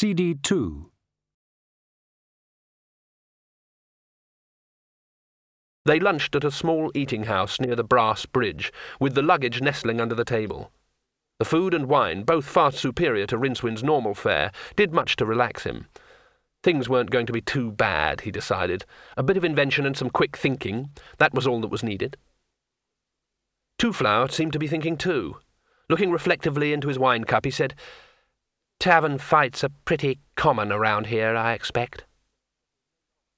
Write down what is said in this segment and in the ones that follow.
CD 2. They lunched at a small eating house near the Brass Bridge, with the luggage nestling under the table. The food and wine, both far superior to Rincewind's normal fare, did much to relax him. Things weren't going to be too bad, he decided. A bit of invention and some quick thinking, that was all that was needed. Two seemed to be thinking too. Looking reflectively into his wine cup, he said, Tavern fights are pretty common around here, I expect.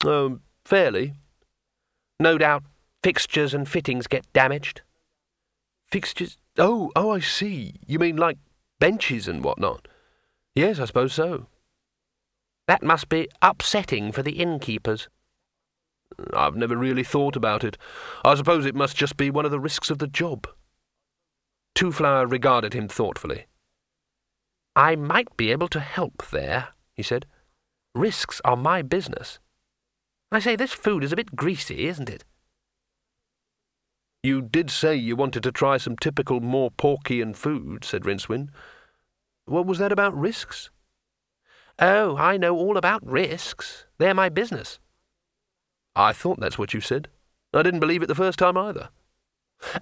Oh, fairly. No doubt fixtures and fittings get damaged. Fixtures? Oh, oh, I see. You mean like benches and what not? Yes, I suppose so. That must be upsetting for the innkeepers. I've never really thought about it. I suppose it must just be one of the risks of the job. Twoflower regarded him thoughtfully. I might be able to help there, he said. Risks are my business. I say, this food is a bit greasy, isn't it? You did say you wanted to try some typical Morporkian food, said Rincewind. What was that about risks? Oh, I know all about risks. They're my business. I thought that's what you said. I didn't believe it the first time either.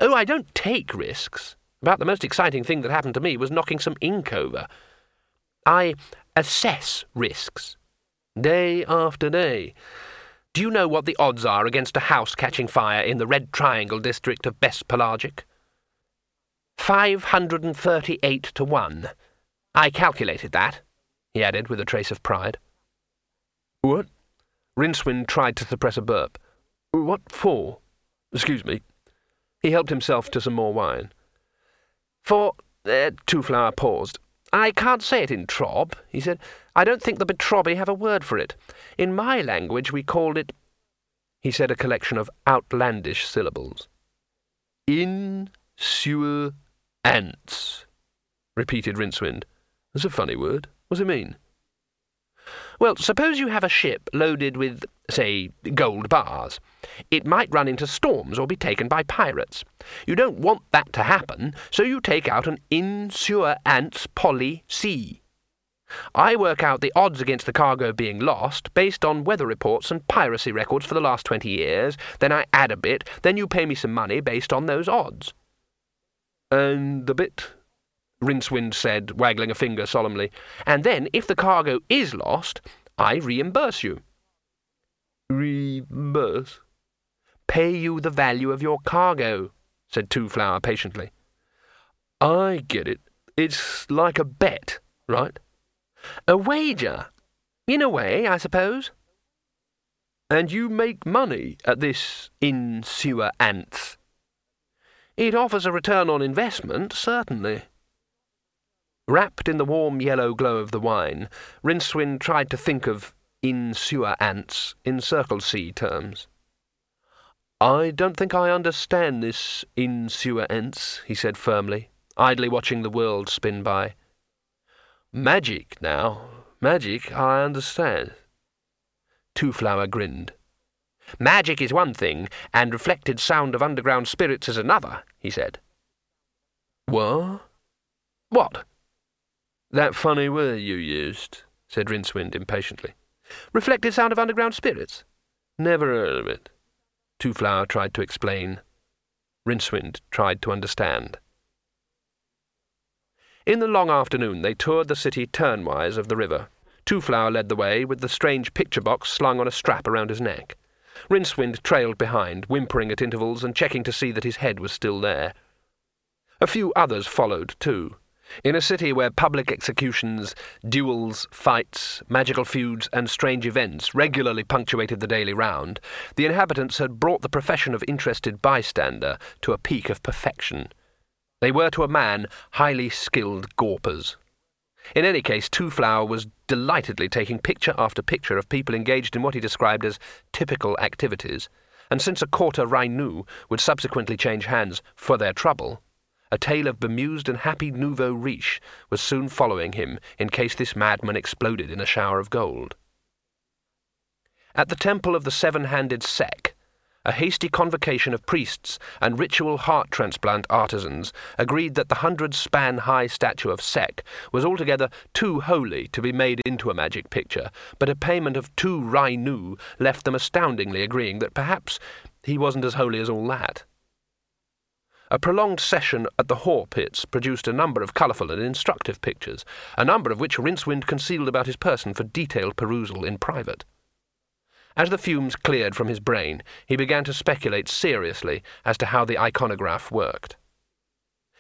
Oh, I don't take risks. About the most exciting thing that happened to me was knocking some ink over. I assess risks. Day after day. Do you know what the odds are against a house catching fire in the Red Triangle district of Bes Pelargic? 538 to 1. I calculated that, he added with a trace of pride. What? Rincewind tried to suppress a burp. What for? Excuse me. He helped himself to some more wine. For. Uh, Twoflower paused. I can't say it in Trob, he said. I don't think the Betrobi have a word for it. In my language we called it. He said a collection of outlandish syllables. In sewer ants, repeated Rincewind. That's a funny word. What's it mean? Well, suppose you have a ship loaded with, say, gold bars. It might run into storms or be taken by pirates. You don't want that to happen, so you take out an insure ants poly C. I work out the odds against the cargo being lost based on weather reports and piracy records for the last twenty years. Then I add a bit. Then you pay me some money based on those odds. And the bit? Rincewind said, waggling a finger solemnly. And then, if the cargo is lost, I reimburse you. Reimburse? Pay you the value of your cargo, said Twoflower patiently. I get it. It's like a bet, right? A wager. In a way, I suppose. And you make money at this in sewer ants? It offers a return on investment, certainly. Wrapped in the warm yellow glow of the wine, Rincewind tried to think of in sewer ants in Circle Sea terms. I don't think I understand this in sewer ants, he said firmly, idly watching the world spin by. Magic, now. Magic, I understand. Twoflower grinned. Magic is one thing, and reflected sound of underground spirits is another, he said. What? What? That funny word you used, said Rincewind impatiently. Reflected sound of underground spirits? Never heard of it. Twoflower tried to explain. Rincewind tried to understand. In the long afternoon they toured the city turnwise of the river. Twoflower led the way, with the strange picture box slung on a strap around his neck. Rincewind trailed behind, whimpering at intervals and checking to see that his head was still there. A few others followed, too. In a city where public executions, duels, fights, magical feuds, and strange events regularly punctuated the daily round, the inhabitants had brought the profession of interested bystander to a peak of perfection. They were to a man highly skilled gawpers. In any case, Twoflower was delightedly taking picture after picture of people engaged in what he described as typical activities, and since a quarter rhinu would subsequently change hands for their trouble, a tale of bemused and happy nouveau riche was soon following him in case this madman exploded in a shower of gold. At the temple of the seven-handed Sek, a hasty convocation of priests and ritual heart transplant artisans agreed that the hundred span high statue of Sek was altogether too holy to be made into a magic picture, but a payment of two rhinu left them astoundingly agreeing that perhaps he wasn't as holy as all that. A prolonged session at the Haw Pits produced a number of colourful and instructive pictures, a number of which Rincewind concealed about his person for detailed perusal in private. As the fumes cleared from his brain, he began to speculate seriously as to how the iconograph worked.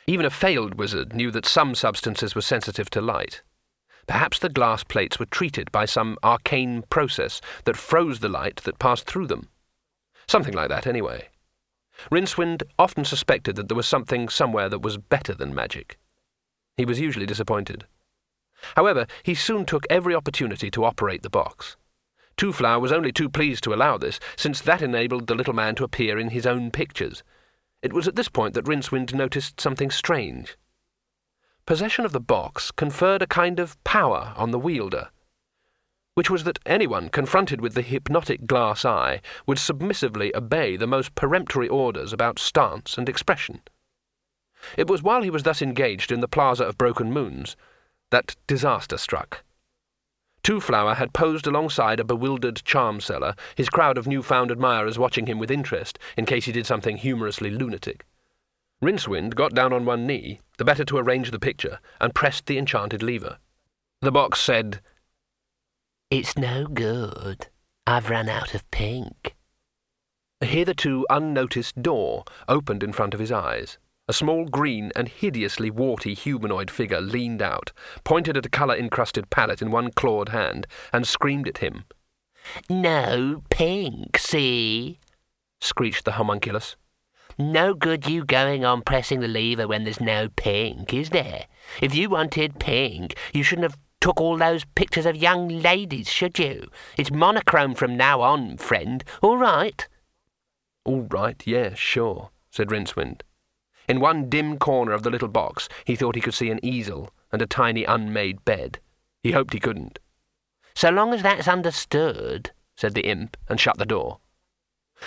Even a failed wizard knew that some substances were sensitive to light. Perhaps the glass plates were treated by some arcane process that froze the light that passed through them. Something like that, anyway. Rincewind often suspected that there was something somewhere that was better than magic. He was usually disappointed. However, he soon took every opportunity to operate the box. Twoflower was only too pleased to allow this, since that enabled the little man to appear in his own pictures. It was at this point that Rincewind noticed something strange. Possession of the box conferred a kind of power on the wielder which was that anyone confronted with the hypnotic glass eye would submissively obey the most peremptory orders about stance and expression. It was while he was thus engaged in the Plaza of Broken Moons that disaster struck. Twoflower had posed alongside a bewildered charm seller, his crowd of newfound admirers watching him with interest in case he did something humorously lunatic. Rincewind got down on one knee, the better to arrange the picture, and pressed the enchanted lever. The box said, it's no good. I've run out of pink. A hitherto unnoticed door opened in front of his eyes. A small green and hideously warty humanoid figure leaned out, pointed at a colour encrusted palette in one clawed hand, and screamed at him. No pink, see? screeched the homunculus. No good you going on pressing the lever when there's no pink, is there? If you wanted pink, you shouldn't have took all those pictures of young ladies, should you? It's monochrome from now on, friend. All right? All right, yeah, sure, said Rincewind. In one dim corner of the little box, he thought he could see an easel and a tiny unmade bed. He hoped he couldn't. So long as that's understood, said the imp, and shut the door.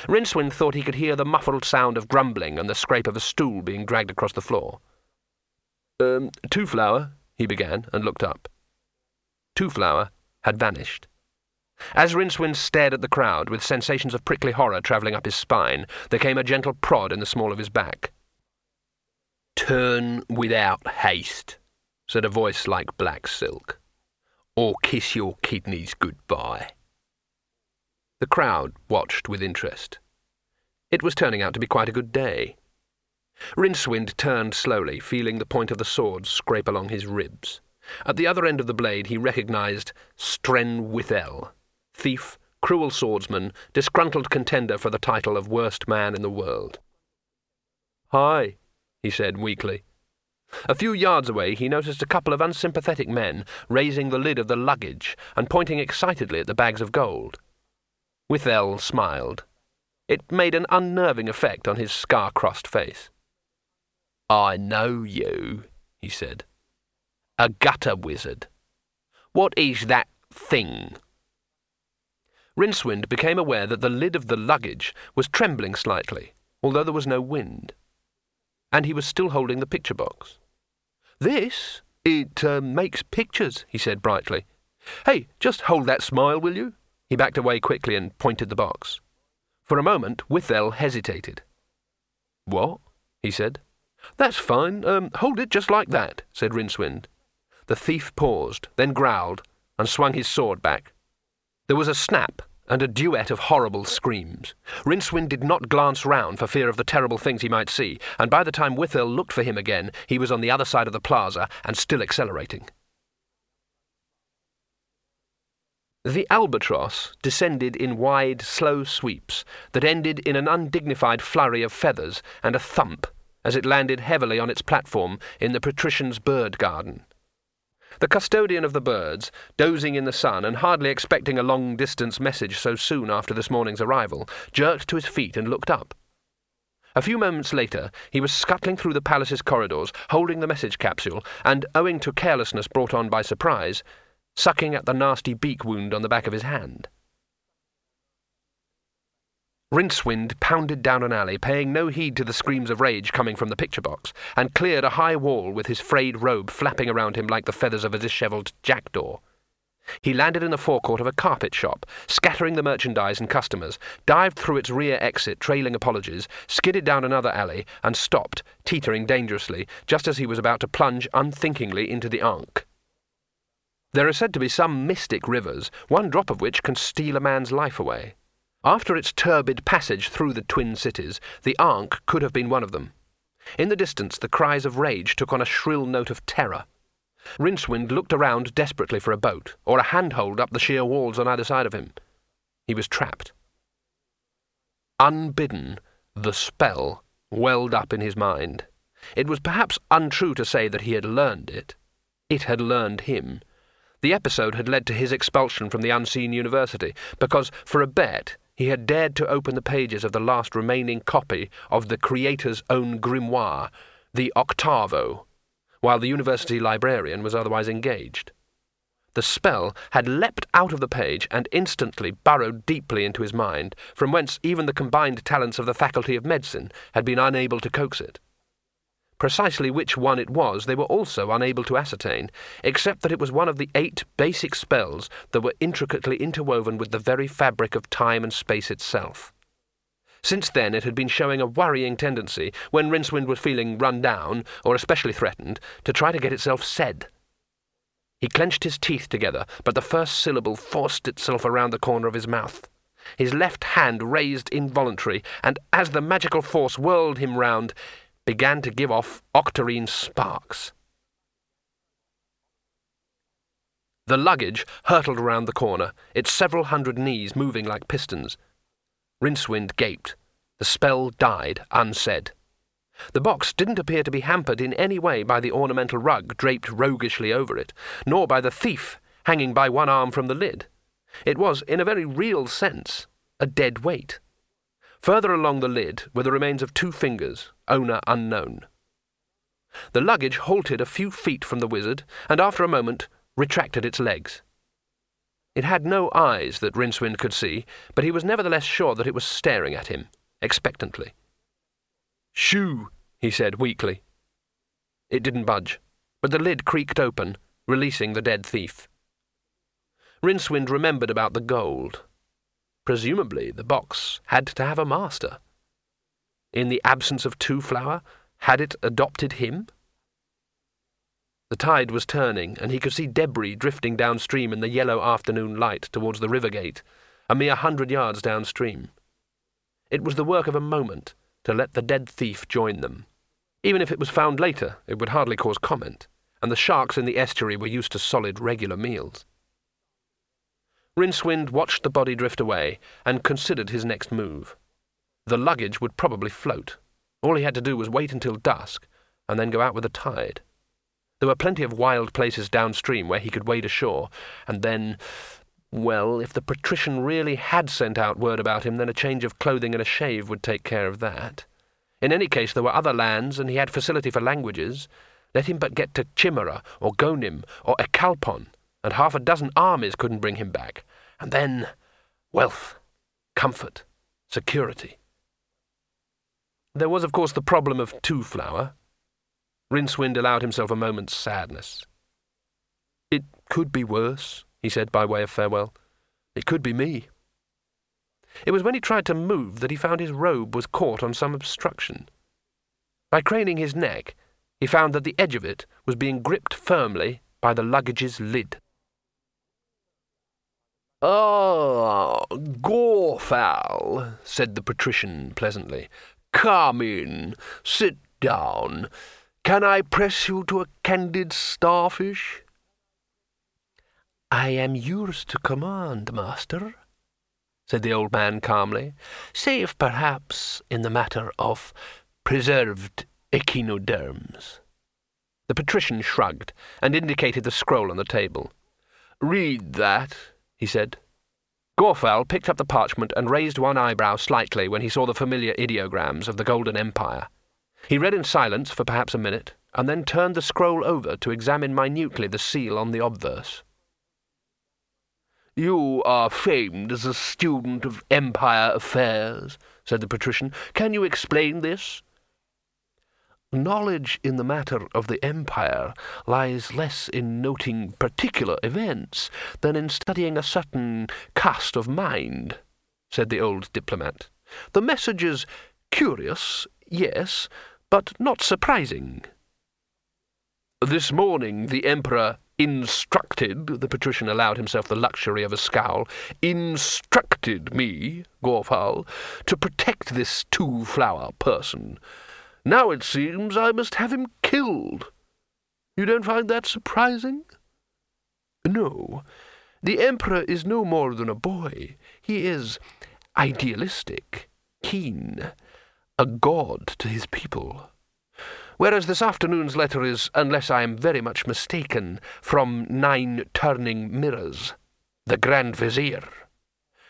Rincewind thought he could hear the muffled sound of grumbling and the scrape of a stool being dragged across the floor. Um, Twoflower, he began, and looked up. Twoflower had vanished. As Rincewind stared at the crowd, with sensations of prickly horror travelling up his spine, there came a gentle prod in the small of his back. Turn without haste, said a voice like black silk, or kiss your kidneys goodbye. The crowd watched with interest. It was turning out to be quite a good day. Rincewind turned slowly, feeling the point of the sword scrape along his ribs. At the other end of the blade he recognized Stren Withel, thief, cruel swordsman, disgruntled contender for the title of worst man in the world. Hi, he said weakly. A few yards away he noticed a couple of unsympathetic men raising the lid of the luggage and pointing excitedly at the bags of gold. Withel smiled. It made an unnerving effect on his scar-crossed face. I know you, he said a gutter wizard. What is that thing? Rincewind became aware that the lid of the luggage was trembling slightly, although there was no wind. And he was still holding the picture box. This? It uh, makes pictures, he said brightly. Hey, just hold that smile, will you? He backed away quickly and pointed the box. For a moment, Withel hesitated. What? he said. That's fine. Um, hold it just like that, said Rincewind. The thief paused, then growled, and swung his sword back. There was a snap and a duet of horrible screams. Rincewind did not glance round for fear of the terrible things he might see, and by the time Withel looked for him again, he was on the other side of the plaza and still accelerating. The albatross descended in wide, slow sweeps that ended in an undignified flurry of feathers and a thump as it landed heavily on its platform in the patrician's bird garden. The custodian of the birds, dozing in the sun and hardly expecting a long distance message so soon after this morning's arrival, jerked to his feet and looked up. A few moments later, he was scuttling through the palace's corridors, holding the message capsule, and, owing to carelessness brought on by surprise, sucking at the nasty beak wound on the back of his hand. Rincewind pounded down an alley, paying no heed to the screams of rage coming from the picture box, and cleared a high wall with his frayed robe flapping around him like the feathers of a dishevelled jackdaw. He landed in the forecourt of a carpet shop, scattering the merchandise and customers, dived through its rear exit, trailing apologies, skidded down another alley, and stopped, teetering dangerously, just as he was about to plunge unthinkingly into the Ankh. There are said to be some mystic rivers, one drop of which can steal a man's life away. After its turbid passage through the twin cities, the Ankh could have been one of them. In the distance, the cries of rage took on a shrill note of terror. Rincewind looked around desperately for a boat, or a handhold up the sheer walls on either side of him. He was trapped. Unbidden, the spell welled up in his mind. It was perhaps untrue to say that he had learned it. It had learned him. The episode had led to his expulsion from the unseen university, because, for a bet, he had dared to open the pages of the last remaining copy of the Creator's own grimoire, the Octavo, while the university librarian was otherwise engaged. The spell had leapt out of the page and instantly burrowed deeply into his mind, from whence even the combined talents of the Faculty of Medicine had been unable to coax it. Precisely which one it was they were also unable to ascertain, except that it was one of the eight basic spells that were intricately interwoven with the very fabric of time and space itself. Since then it had been showing a worrying tendency, when Rincewind was feeling run down, or especially threatened, to try to get itself said. He clenched his teeth together, but the first syllable forced itself around the corner of his mouth. His left hand raised involuntary, and as the magical force whirled him round, began to give off octarine sparks. The luggage hurtled around the corner, its several hundred knees moving like pistons. Rincewind gaped. The spell died unsaid. The box didn't appear to be hampered in any way by the ornamental rug draped roguishly over it, nor by the thief hanging by one arm from the lid. It was, in a very real sense, a dead weight. Further along the lid were the remains of two fingers, owner unknown. The luggage halted a few feet from the wizard, and after a moment retracted its legs. It had no eyes that Rincewind could see, but he was nevertheless sure that it was staring at him, expectantly. Shoo, he said weakly. It didn't budge, but the lid creaked open, releasing the dead thief. Rincewind remembered about the gold. Presumably the box had to have a master. In the absence of Twoflower, had it adopted him? The tide was turning, and he could see debris drifting downstream in the yellow afternoon light towards the river gate, a mere hundred yards downstream. It was the work of a moment to let the dead thief join them. Even if it was found later, it would hardly cause comment, and the sharks in the estuary were used to solid, regular meals. Rincewind watched the body drift away and considered his next move. The luggage would probably float. All he had to do was wait until dusk and then go out with the tide. There were plenty of wild places downstream where he could wade ashore, and then, well, if the patrician really had sent out word about him, then a change of clothing and a shave would take care of that. In any case, there were other lands, and he had facility for languages. Let him but get to Chimeria, or Gonim, or Ecalpon, and half a dozen armies couldn't bring him back. And then wealth, comfort, security. There was, of course, the problem of Twoflower. Rincewind allowed himself a moment's sadness. It could be worse, he said by way of farewell. It could be me. It was when he tried to move that he found his robe was caught on some obstruction. By craning his neck, he found that the edge of it was being gripped firmly by the luggage's lid. Ah, Gorfal, said the patrician pleasantly. Come in, sit down. Can I press you to a candid starfish? I am yours to command, master, said the old man calmly, save perhaps in the matter of preserved echinoderms. The patrician shrugged and indicated the scroll on the table. Read that, he said. Gorfal picked up the parchment and raised one eyebrow slightly when he saw the familiar ideograms of the Golden Empire. He read in silence for perhaps a minute, and then turned the scroll over to examine minutely the seal on the obverse. You are famed as a student of empire affairs, said the patrician. Can you explain this? Knowledge in the matter of the empire lies less in noting particular events than in studying a certain cast of mind, said the old diplomat. The message is curious, yes, but not surprising. This morning the Emperor instructed, the patrician allowed himself the luxury of a scowl, instructed me, Gorfal, to protect this Twoflower person. Now it seems I must have him killed. You don't find that surprising? No. The Emperor is no more than a boy. He is idealistic, keen, a god to his people. Whereas this afternoon's letter is, unless I am very much mistaken, from Nine Turning Mirrors, the Grand Vizier.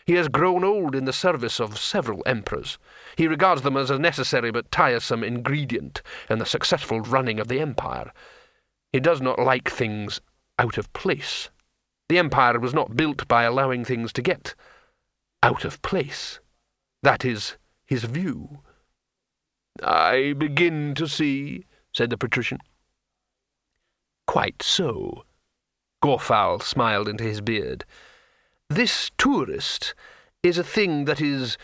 He has grown old in the service of several emperors. He regards them as a necessary but tiresome ingredient in the successful running of the empire. He does not like things out of place. The empire was not built by allowing things to get out of place. That is his view. I begin to see, said the patrician. Quite so. Gorfal smiled into his beard. This tourist is a thing that is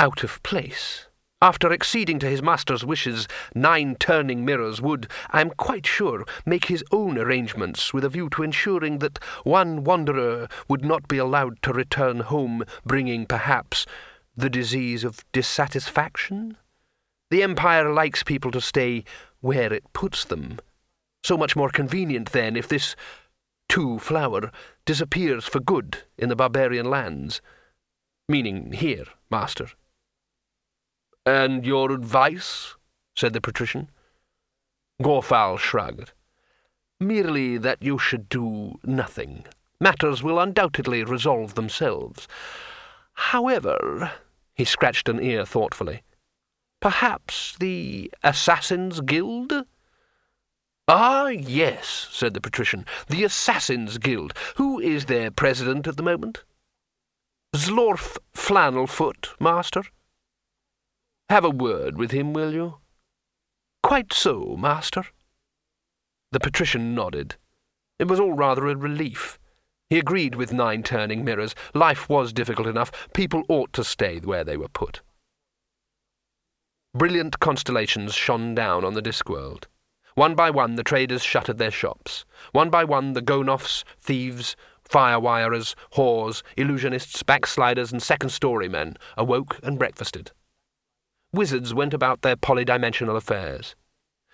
out of place. After acceding to his master's wishes, nine turning mirrors would, I am quite sure, make his own arrangements with a view to ensuring that one wanderer would not be allowed to return home bringing, perhaps, the disease of dissatisfaction. The Empire likes people to stay where it puts them. So much more convenient, then, if this Twoflower disappears for good in the barbarian lands. Meaning here, master. And your advice? said the patrician. Gorfal shrugged. Merely that you should do nothing. Matters will undoubtedly resolve themselves. However, he scratched an ear thoughtfully, Perhaps the Assassin's Guild? Ah, yes, said the patrician, the Assassin's Guild. Who is their president at the moment? Zlorf Flannelfoot, master. Have a word with him, will you? Quite so, master. The patrician nodded. It was all rather a relief. He agreed with nine turning mirrors. Life was difficult enough. People ought to stay where they were put. Brilliant constellations shone down on the Discworld. One by one the traders shuttered their shops. One by one the Gonoffs, thieves, firewirers, whores, illusionists, backsliders, and second-story men awoke and breakfasted. Wizards went about their polydimensional affairs.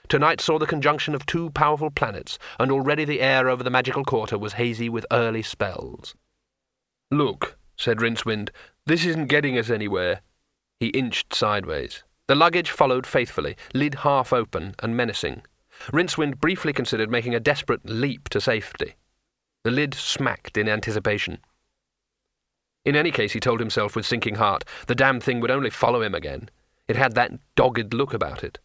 Tonight saw the conjunction of two powerful planets, and already the air over the magical quarter was hazy with early spells. Look, said Rincewind, this isn't getting us anywhere. He inched sideways. The luggage followed faithfully, lid half open and menacing. Rincewind briefly considered making a desperate leap to safety. The lid smacked in anticipation. In any case, he told himself with sinking heart, the damned thing would only follow him again. It had that dogged look about it.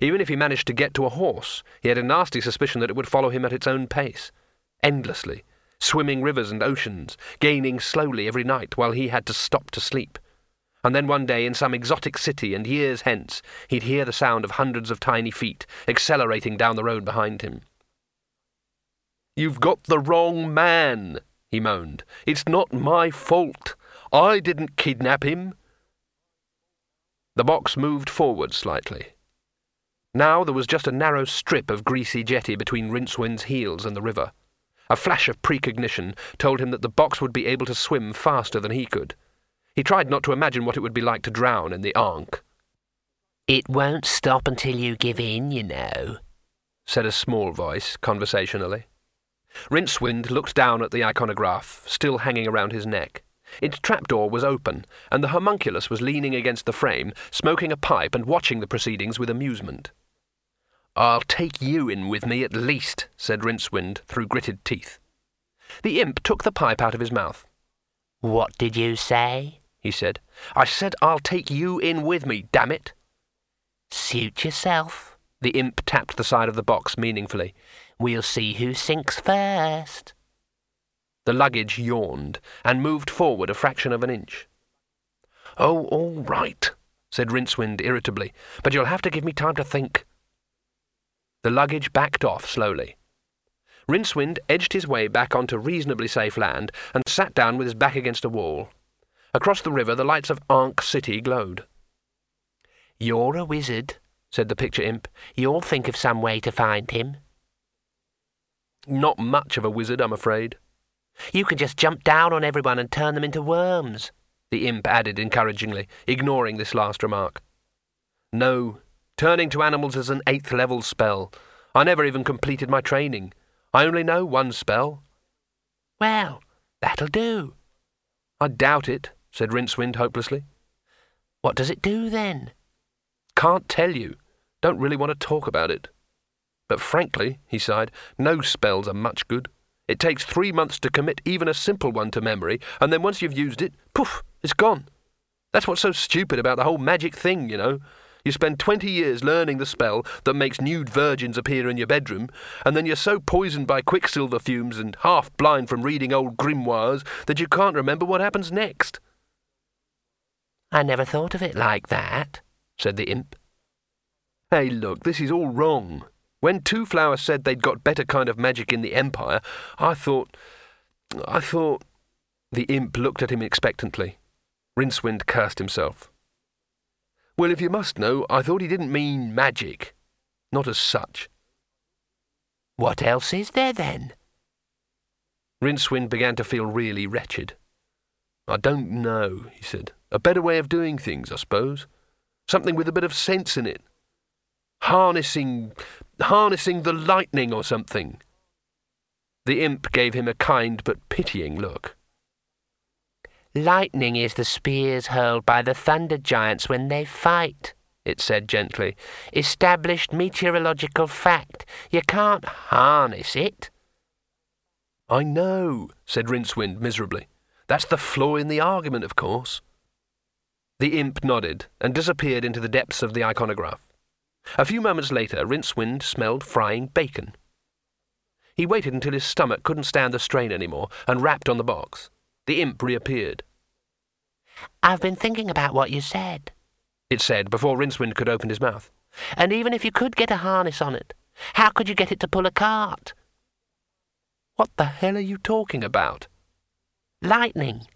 Even if he managed to get to a horse, he had a nasty suspicion that it would follow him at its own pace, endlessly, swimming rivers and oceans, gaining slowly every night while he had to stop to sleep and then one day in some exotic city and years hence he'd hear the sound of hundreds of tiny feet accelerating down the road behind him. You've got the wrong man, he moaned. It's not my fault. I didn't kidnap him. The box moved forward slightly. Now there was just a narrow strip of greasy jetty between Rincewind's heels and the river. A flash of precognition told him that the box would be able to swim faster than he could. He tried not to imagine what it would be like to drown in the Ankh. It won't stop until you give in, you know, said a small voice conversationally. Rincewind looked down at the iconograph, still hanging around his neck. Its trapdoor was open, and the homunculus was leaning against the frame, smoking a pipe and watching the proceedings with amusement. I'll take you in with me at least, said Rincewind through gritted teeth. The imp took the pipe out of his mouth. What did you say? He said. I said I'll take you in with me, damn it. Suit yourself. The imp tapped the side of the box meaningfully. We'll see who sinks first. The luggage yawned and moved forward a fraction of an inch. Oh, all right, said Rincewind irritably, but you'll have to give me time to think. The luggage backed off slowly. Rincewind edged his way back onto reasonably safe land and sat down with his back against a wall. Across the river, the lights of Ankh City glowed. You're a wizard, said the picture imp. You'll think of some way to find him. Not much of a wizard, I'm afraid. You can just jump down on everyone and turn them into worms, the imp added encouragingly, ignoring this last remark. No, turning to animals is an eighth level spell. I never even completed my training. I only know one spell. Well, that'll do. I doubt it, said Rincewind hopelessly. What does it do then? Can't tell you. Don't really want to talk about it. But frankly, he sighed, no spells are much good. It takes three months to commit even a simple one to memory, and then once you've used it, poof, it's gone. That's what's so stupid about the whole magic thing, you know. You spend 20 years learning the spell that makes nude virgins appear in your bedroom, and then you're so poisoned by quicksilver fumes and half blind from reading old grimoires that you can't remember what happens next. I never thought of it like that said the imp. Hey, look, this is all wrong. When Two Flowers said they'd got better kind of magic in the Empire, I thought. I thought. The imp looked at him expectantly. Rincewind cursed himself. Well, if you must know, I thought he didn't mean magic. Not as such. What else is there, then? Rincewind began to feel really wretched. I don't know, he said. A better way of doing things, I suppose something with a bit of sense in it. Harnessing, harnessing the lightning or something. The imp gave him a kind but pitying look. Lightning is the spears hurled by the thunder giants when they fight, it said gently. Established meteorological fact. You can't harness it. I know, said Rincewind miserably. That's the flaw in the argument, of course. The imp nodded and disappeared into the depths of the iconograph. A few moments later, Rincewind smelled frying bacon. He waited until his stomach couldn't stand the strain any more and rapped on the box. The imp reappeared. I've been thinking about what you said, it said before Rincewind could open his mouth. And even if you could get a harness on it, how could you get it to pull a cart? What the hell are you talking about? Lightning.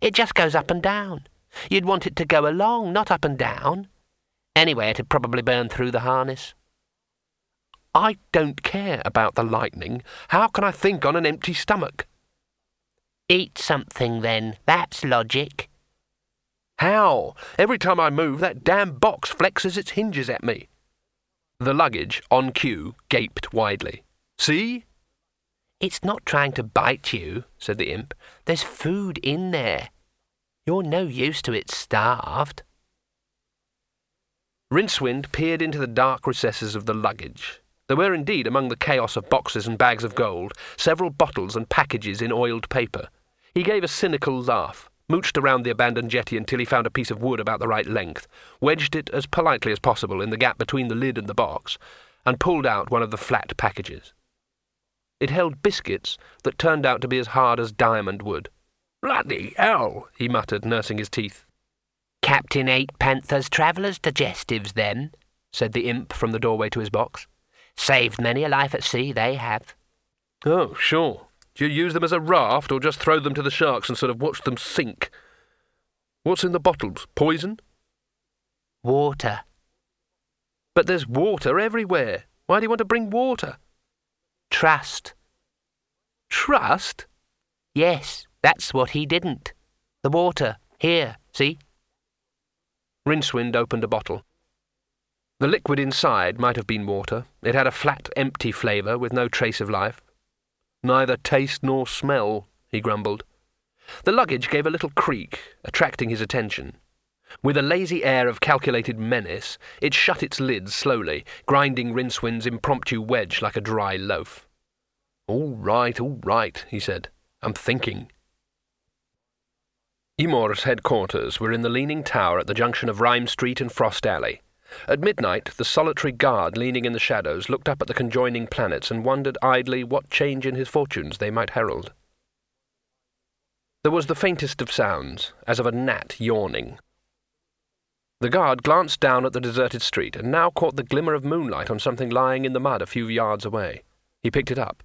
It just goes up and down. You'd want it to go along, not up and down. Anyway, it'd probably burn through the harness. I don't care about the lightning. How can I think on an empty stomach? Eat something, then. That's logic. How? Every time I move, that damn box flexes its hinges at me. The luggage, on cue, gaped widely. See? It's not trying to bite you, said the imp. There's food in there. You're no use to it starved. Rincewind peered into the dark recesses of the luggage. There were indeed, among the chaos of boxes and bags of gold, several bottles and packages in oiled paper. He gave a cynical laugh, mooched around the abandoned jetty until he found a piece of wood about the right length, wedged it as politely as possible in the gap between the lid and the box, and pulled out one of the flat packages. It held biscuits that turned out to be as hard as diamond wood. Bloody hell, he muttered, nursing his teeth. Captain Eight Panther's Traveller's Digestives, then, said the imp from the doorway to his box. Saved many a life at sea, they have. Oh, sure. Do you use them as a raft, or just throw them to the sharks and sort of watch them sink? What's in the bottles? Poison? Water. But there's water everywhere. Why do you want to bring water? Trust. Trust? Yes, that's what he didn't. The water. Here, see? Rincewind opened a bottle. The liquid inside might have been water. It had a flat, empty flavour with no trace of life. Neither taste nor smell, he grumbled. The luggage gave a little creak, attracting his attention. With a lazy air of calculated menace, it shut its lids slowly, grinding Rincewind's impromptu wedge like a dry loaf. All right, all right, he said. I'm thinking. Ymor's headquarters were in the leaning tower at the junction of Rime Street and Frost Alley. At midnight, the solitary guard leaning in the shadows looked up at the conjoining planets and wondered idly what change in his fortunes they might herald. There was the faintest of sounds, as of a gnat yawning. The guard glanced down at the deserted street and now caught the glimmer of moonlight on something lying in the mud a few yards away. He picked it up.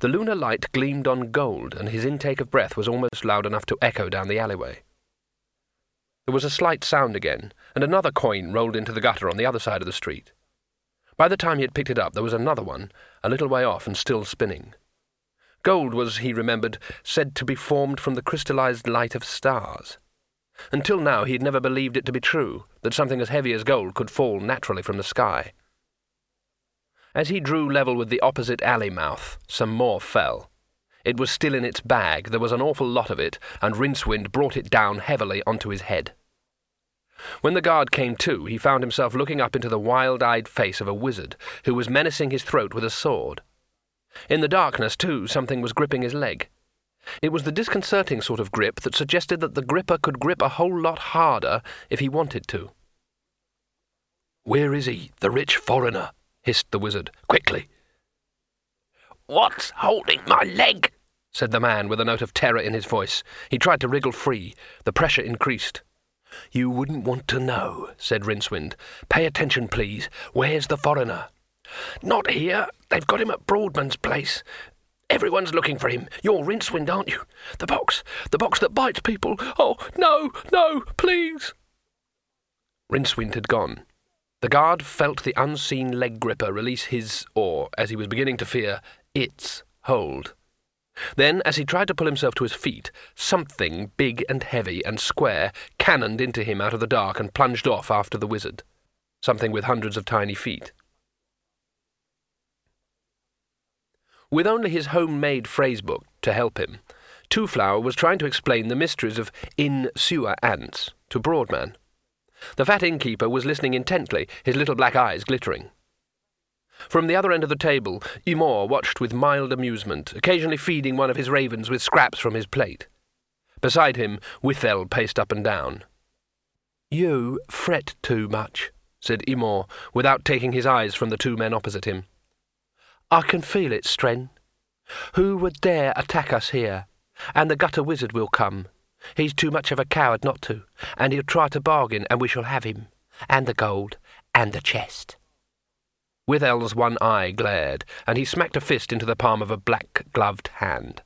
The lunar light gleamed on gold, and his intake of breath was almost loud enough to echo down the alleyway. There was a slight sound again, and another coin rolled into the gutter on the other side of the street. By the time he had picked it up, there was another one, a little way off and still spinning. Gold was, he remembered, said to be formed from the crystallized light of stars. Until now he had never believed it to be true, that something as heavy as gold could fall naturally from the sky. As he drew level with the opposite alley mouth, some more fell. It was still in its bag, there was an awful lot of it, and Rincewind brought it down heavily onto his head. When the guard came to, he found himself looking up into the wild-eyed face of a wizard, who was menacing his throat with a sword. In the darkness, too, something was gripping his leg. It was the disconcerting sort of grip that suggested that the gripper could grip a whole lot harder if he wanted to. Where is he, the rich foreigner? Hissed the wizard. Quickly! What's holding my leg? said the man with a note of terror in his voice. He tried to wriggle free. The pressure increased. You wouldn't want to know, said Rincewind. Pay attention, please. Where's the foreigner? Not here. They've got him at Broadman's place. Everyone's looking for him. You're Rincewind, aren't you? The box. The box that bites people. Oh, no, no, please. Rincewind had gone. The guard felt the unseen leg gripper release his, or, as he was beginning to fear, its hold. Then, as he tried to pull himself to his feet, something big and heavy and square cannoned into him out of the dark and plunged off after the wizard. Something with hundreds of tiny feet. With only his home-made phrasebook to help him, Twoflower was trying to explain the mysteries of in-sewer ants to Broadman. The fat innkeeper was listening intently, his little black eyes glittering. From the other end of the table, Ymor watched with mild amusement, occasionally feeding one of his ravens with scraps from his plate. Beside him, Withel paced up and down. You fret too much, said Ymor, without taking his eyes from the two men opposite him. I can feel it, Stren. Who would dare attack us here? And the gutter wizard will come. He's too much of a coward not to, and he'll try to bargain, and we shall have him, and the gold, and the chest. Withel's one eye glared, and he smacked a fist into the palm of a black-gloved hand.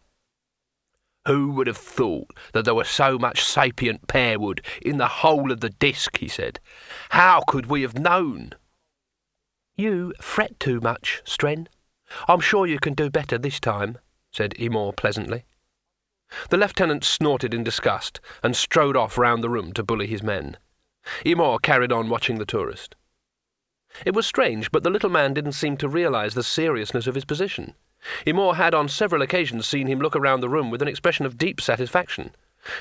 Who would have thought that there was so much sapient pearwood in the whole of the disk, he said. How could we have known? You fret too much, Stren. I'm sure you can do better this time, said Ymor pleasantly. The lieutenant snorted in disgust and strode off round the room to bully his men. Ymor carried on watching the tourist. It was strange, but the little man didn't seem to realize the seriousness of his position. Ymor had on several occasions seen him look around the room with an expression of deep satisfaction.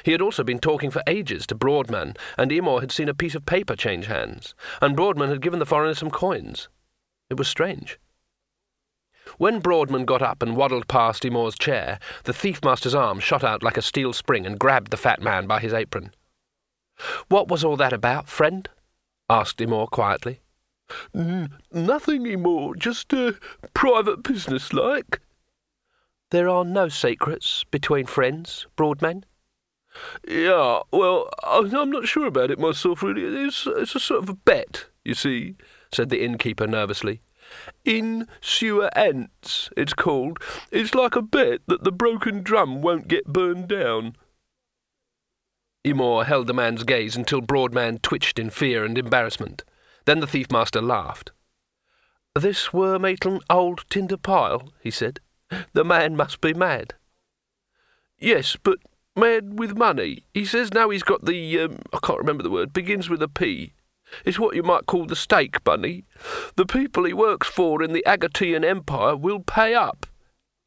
He had also been talking for ages to Broadman, and Ymor had seen a piece of paper change hands, and Broadman had given the foreigner some coins. It was strange. When Broadman got up and waddled past Ymor's chair, the thief-master's arm shot out like a steel spring and grabbed the fat man by his apron. What was all that about, friend? asked Ymor quietly. nothing, Imor, just uh, private business like. There are no secrets between friends, Broadman? Yeah, well, I'm not sure about it myself, really. It's, it's a sort of a bet, you see, said the innkeeper nervously. In sewer ants, it's called. It's like a bet that the broken drum won't get burned down. Ymor held the man's gaze until Broadman twitched in fear and embarrassment. Then the thief-master laughed. This worm-eaten old tinder pile, he said. The man must be mad. Yes, but mad with money. He says now he's got the, um, I can't remember the word, begins with a P. It's what you might call the stake bunny. The people he works for in the Agatean Empire will pay up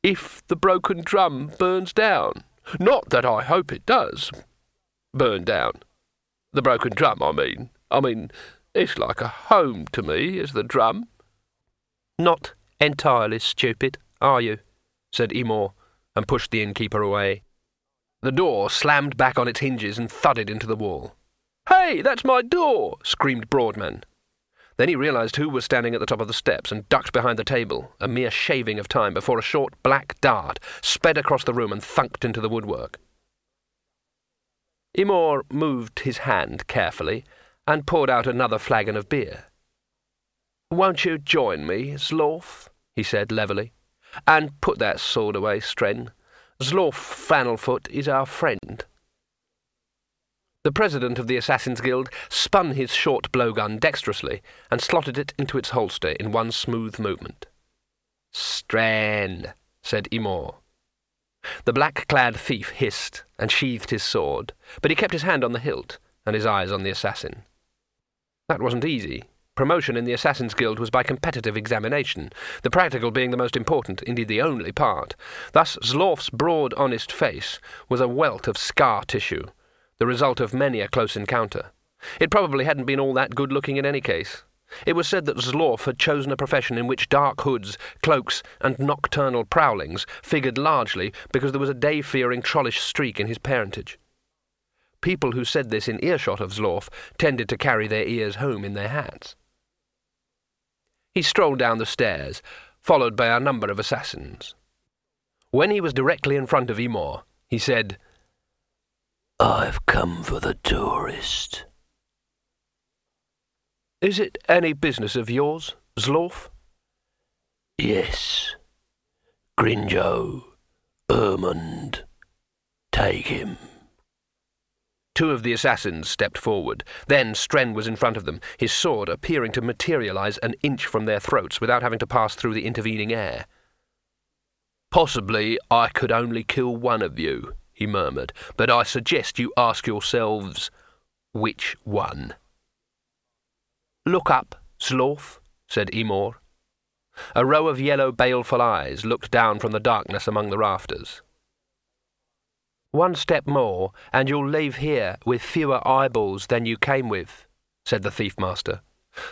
if the broken drum burns down. Not that I hope it does burn down. The broken drum, I mean. I mean, it's like a home to me, is the drum. Not entirely stupid, are you? said Ymor, and pushed the innkeeper away. The door slammed back on its hinges and thudded into the wall. Hey, that's my door! screamed Broadman. Then he realized who was standing at the top of the steps and ducked behind the table, a mere shaving of time before a short black dart sped across the room and thunked into the woodwork. Ymor moved his hand carefully and poured out another flagon of beer. Won't you join me, Zlorf? he said levelly. And put that sword away, Stren. Zlorf Flannelfoot is our friend. The president of the Assassin's Guild spun his short blowgun dexterously and slotted it into its holster in one smooth movement. Stren, said Ymor. The black-clad thief hissed and sheathed his sword, but he kept his hand on the hilt and his eyes on the assassin. That wasn't easy. Promotion in the Assassin's Guild was by competitive examination, the practical being the most important, indeed the only part. Thus Zlorf's broad, honest face was a welt of scar tissue, the result of many a close encounter. It probably hadn't been all that good looking in any case. It was said that Zlorf had chosen a profession in which dark hoods, cloaks, and nocturnal prowlings figured largely because there was a day-fearing trollish streak in his parentage. People who said this in earshot of Zlorf tended to carry their ears home in their hats. He strolled down the stairs, followed by a number of assassins. When he was directly in front of Ymor, he said, I've come for the tourist. Is it any business of yours, Zlorf? Yes. Grinjo, Ermund. Take him. Two of the assassins stepped forward. Then Stren was in front of them, his sword appearing to materialize an inch from their throats without having to pass through the intervening air. Possibly I could only kill one of you, he murmured, but I suggest you ask yourselves which one. Look up, Zlorf, said Ymor. A row of yellow, baleful eyes looked down from the darkness among the rafters. One step more, and you'll leave here with fewer eyeballs than you came with, said the thief master.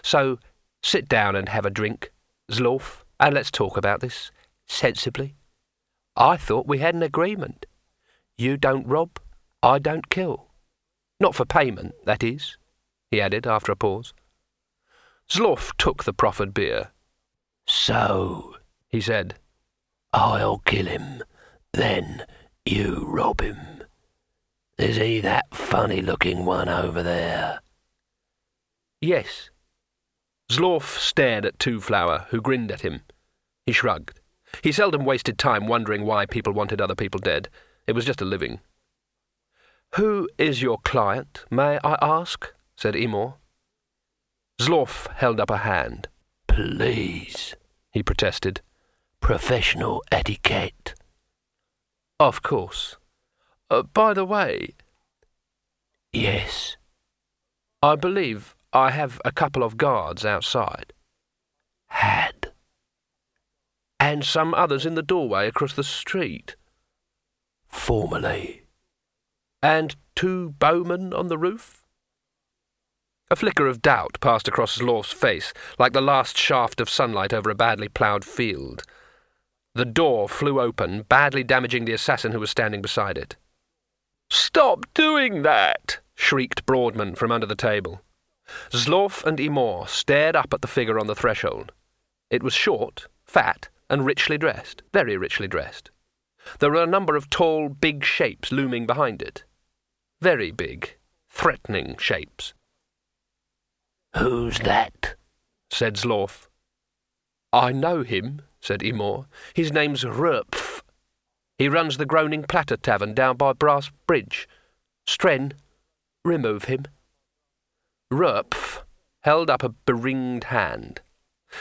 So sit down and have a drink, Zlorf, and let's talk about this sensibly. I thought we had an agreement. You don't rob, I don't kill. Not for payment, that is, he added after a pause. Zlorf took the proffered beer. So, he said, I'll kill him, then you rob him. Is he that funny-looking one over there? Yes. Zlorf stared at Twoflower, who grinned at him. He shrugged. He seldom wasted time wondering why people wanted other people dead. It was just a living. Who is your client, may I ask? said Ymor. Zlorf held up a hand. Please, he protested. Professional etiquette. Of course. Uh, by the way... Yes. I believe I have a couple of guards outside. Had. And some others in the doorway across the street. Formerly. And two bowmen on the roof? A flicker of doubt passed across Zlorf's face, like the last shaft of sunlight over a badly ploughed field. The door flew open, badly damaging the assassin who was standing beside it. Stop doing that! shrieked Broadman from under the table. Zlorf and Ymor stared up at the figure on the threshold. It was short, fat, and richly dressed, very richly dressed. There were a number of tall, big shapes looming behind it. Very big, threatening shapes. Who's that? said Zlorf. I know him, said Ymor. His name's Rerpf. He runs the Groaning Platter Tavern down by Brass Bridge. Stren, remove him. Rerpf held up a beringed hand.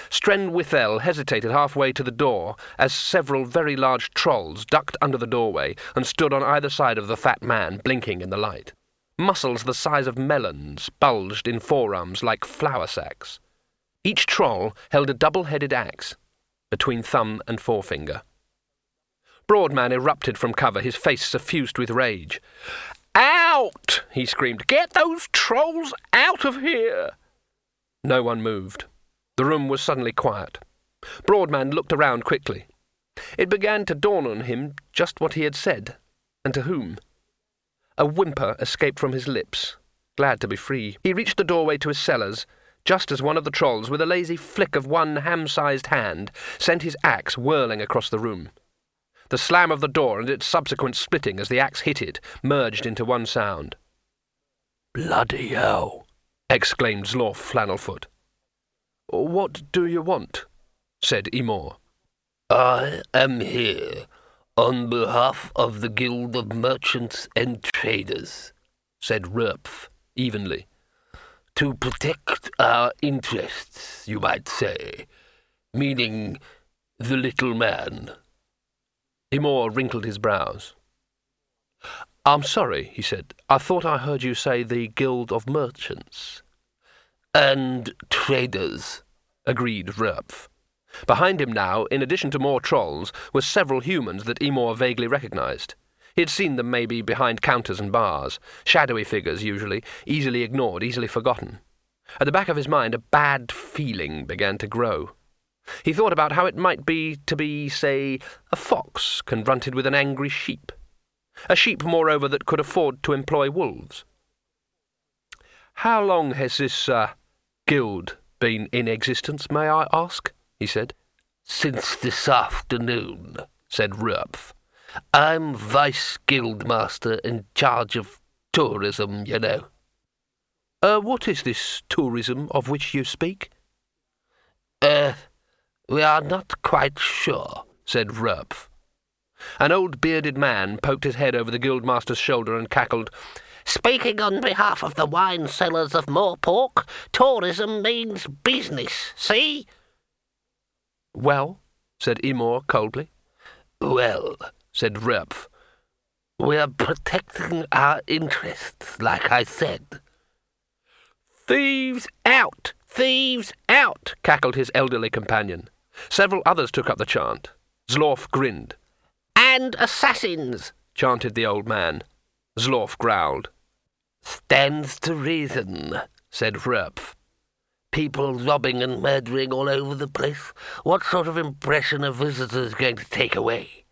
Stren Withel hesitated halfway to the door as several very large trolls ducked under the doorway and stood on either side of the fat man, blinking in the light. Muscles the size of melons bulged in forearms like flour sacks. Each troll held a double-headed axe between thumb and forefinger. Broadman erupted from cover, his face suffused with rage. Out! he screamed. Get those trolls out of here! No one moved. The room was suddenly quiet. Broadman looked around quickly. It began to dawn on him just what he had said, and to whom. A whimper escaped from his lips. Glad to be free, he reached the doorway to his cellars, just as one of the trolls, with a lazy flick of one ham-sized hand, sent his axe whirling across the room. The slam of the door and its subsequent splitting as the axe hit it merged into one sound. Bloody hell! exclaimed Zlorf Flannelfoot. What do you want? said Ymor. I am here on behalf of the Guild of Merchants and Traders, said Rerpf evenly. To protect our interests, you might say, meaning the little man. Ymor wrinkled his brows. I'm sorry, he said. I thought I heard you say the Guild of Merchants. And traders, agreed Rerpf. Behind him now, in addition to more trolls, were several humans that Ymor vaguely recognized. He had seen them maybe behind counters and bars, shadowy figures usually, easily ignored, easily forgotten. At the back of his mind, a bad feeling began to grow. He thought about how it might be to be, say, a fox confronted with an angry sheep. A sheep, moreover, that could afford to employ wolves. How long has this, uh, guild been in existence, may I ask? he said. Since this afternoon, said Rerpf. I'm Vice Guildmaster in charge of tourism, you know. Uh, what is this tourism of which you speak? Uh, we are not quite sure, said Rerpf. An old bearded man poked his head over the guildmaster's shoulder and cackled, Speaking on behalf of the wine sellers of Morpork, tourism means business, see? Well, said Ymor coldly. Well, said Rerpf, we are protecting our interests, like I said. Thieves out! Thieves out! cackled his elderly companion. Several others took up the chant. Zlorf grinned. And assassins, chanted the old man. Zlorf growled. Stands to reason, said Rerpf. People robbing and murdering all over the place. What sort of impression are visitors going to take away?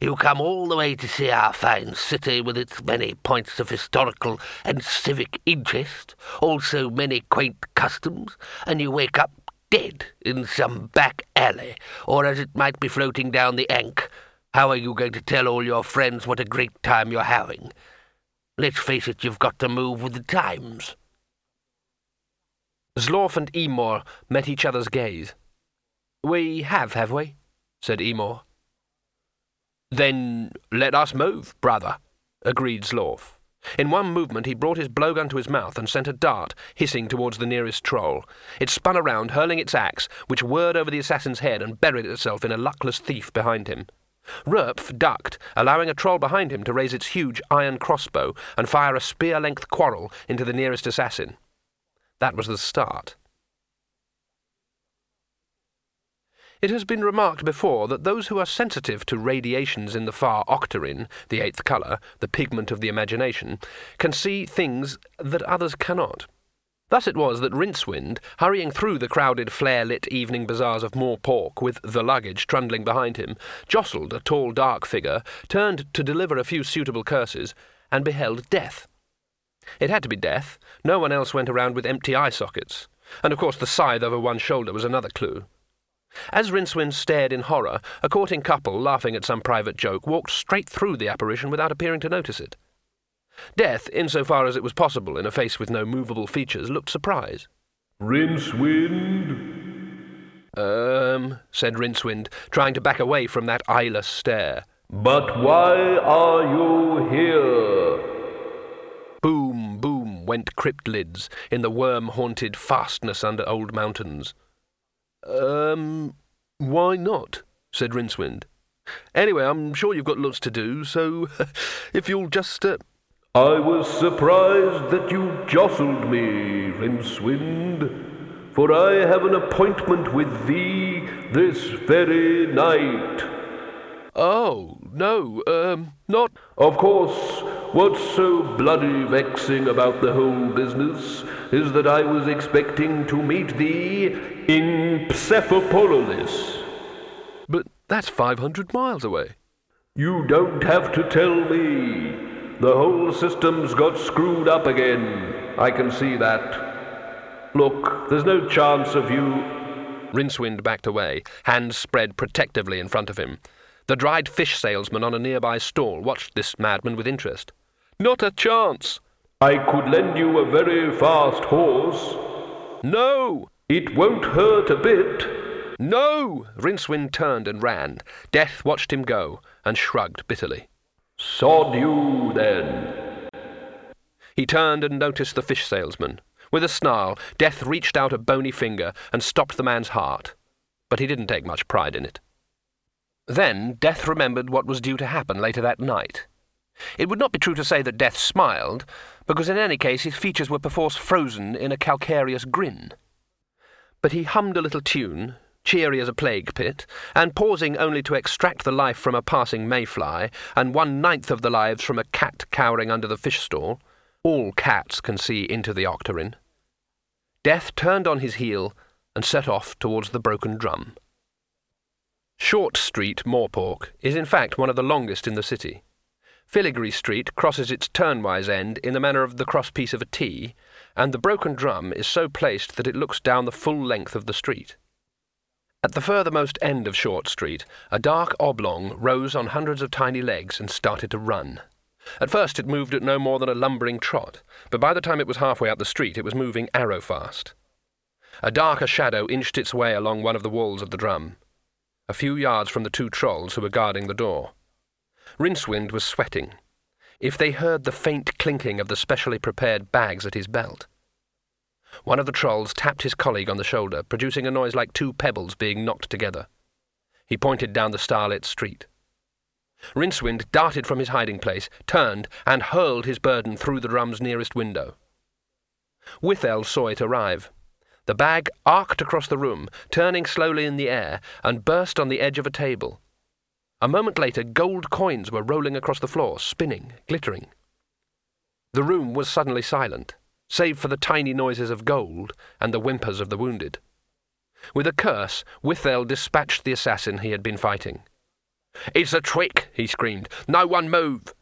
You come all the way to see our fine city with its many points of historical and civic interest, also many quaint customs, and you wake up dead in some back alley, or as it might be floating down the Ankh. How are you going to tell all your friends what a great time you're having? Let's face it, you've got to move with the times. Zlorf and Ymor met each other's gaze. We have, have we? said Ymor. Then let us move, brother, agreed Zlorf. In one movement he brought his blowgun to his mouth and sent a dart hissing towards the nearest troll. It spun around, hurling its axe, which whirred over the assassin's head and buried itself in a luckless thief behind him. Rerpf ducked, allowing a troll behind him to raise its huge iron crossbow and fire a spear-length quarrel into the nearest assassin. That was the start. It has been remarked before that those who are sensitive to radiations in the far octarine, the eighth colour, the pigment of the imagination, can see things that others cannot. Thus it was that Rincewind, hurrying through the crowded, flare-lit evening bazaars of Morpork with the luggage trundling behind him, jostled a tall, dark figure, turned to deliver a few suitable curses, and beheld death. It had to be death. No one else went around with empty eye sockets. And of course the scythe over one shoulder was another clue. As Rincewind stared in horror, a courting couple, laughing at some private joke, walked straight through the apparition without appearing to notice it. Death, insofar as it was possible in a face with no movable features, looked surprised. Rincewind? Um, said Rincewind, trying to back away from that eyeless stare. But why are you here? Boom, boom went cryptlids in the worm-haunted fastness under old mountains. Um, why not? said Rincewind. Anyway, I'm sure you've got lots to do, so if you'll just. Uh... I was surprised that you jostled me, Rincewind, for I have an appointment with thee this very night. Oh, no, um, not. Of course, what's so bloody vexing about the whole business is that I was expecting to meet thee in Psephopolis. But that's 500 miles away. You don't have to tell me. The whole system's got screwed up again. I can see that. Look, there's no chance of you. Rincewind backed away, hands spread protectively in front of him. The dried fish salesman on a nearby stall watched this madman with interest. Not a chance, I could lend you a very fast horse. No! It won't hurt a bit. No! Rincewind turned and ran. Death watched him go and shrugged bitterly. Sod you, then. He turned and noticed the fish salesman. With a snarl, Death reached out a bony finger and stopped the man's heart. But he didn't take much pride in it. Then Death remembered what was due to happen later that night. It would not be true to say that Death smiled, because in any case his features were perforce frozen in a calcareous grin. But he hummed a little tune, cheery as a plague pit, and pausing only to extract the life from a passing mayfly, and one ninth of the lives from a cat cowering under the fish stall. All cats can see into the octarine. Death turned on his heel and set off towards the broken drum. Short Street, Morpork, is in fact one of the longest in the city. Filigree Street crosses its turnwise end in the manner of the crosspiece of a T, and the broken drum is so placed that it looks down the full length of the street. At the furthermost end of Short Street, a dark oblong rose on hundreds of tiny legs and started to run. At first it moved at no more than a lumbering trot, but by the time it was halfway up the street it was moving arrow fast. A darker shadow inched its way along one of the walls of the drum, a few yards from the two trolls who were guarding the door. Rincewind was sweating. If they heard the faint clinking of the specially prepared bags at his belt. One of the trolls tapped his colleague on the shoulder, producing a noise like two pebbles being knocked together. He pointed down the starlit street. Rincewind darted from his hiding place, turned, and hurled his burden through the drum's nearest window. Withel saw it arrive. The bag arced across the room, turning slowly in the air, and burst on the edge of a table. A moment later, gold coins were rolling across the floor, spinning, glittering. The room was suddenly silent, save for the tiny noises of gold and the whimpers of the wounded. With a curse, Withel dispatched the assassin he had been fighting. It's a trick, he screamed. No one move!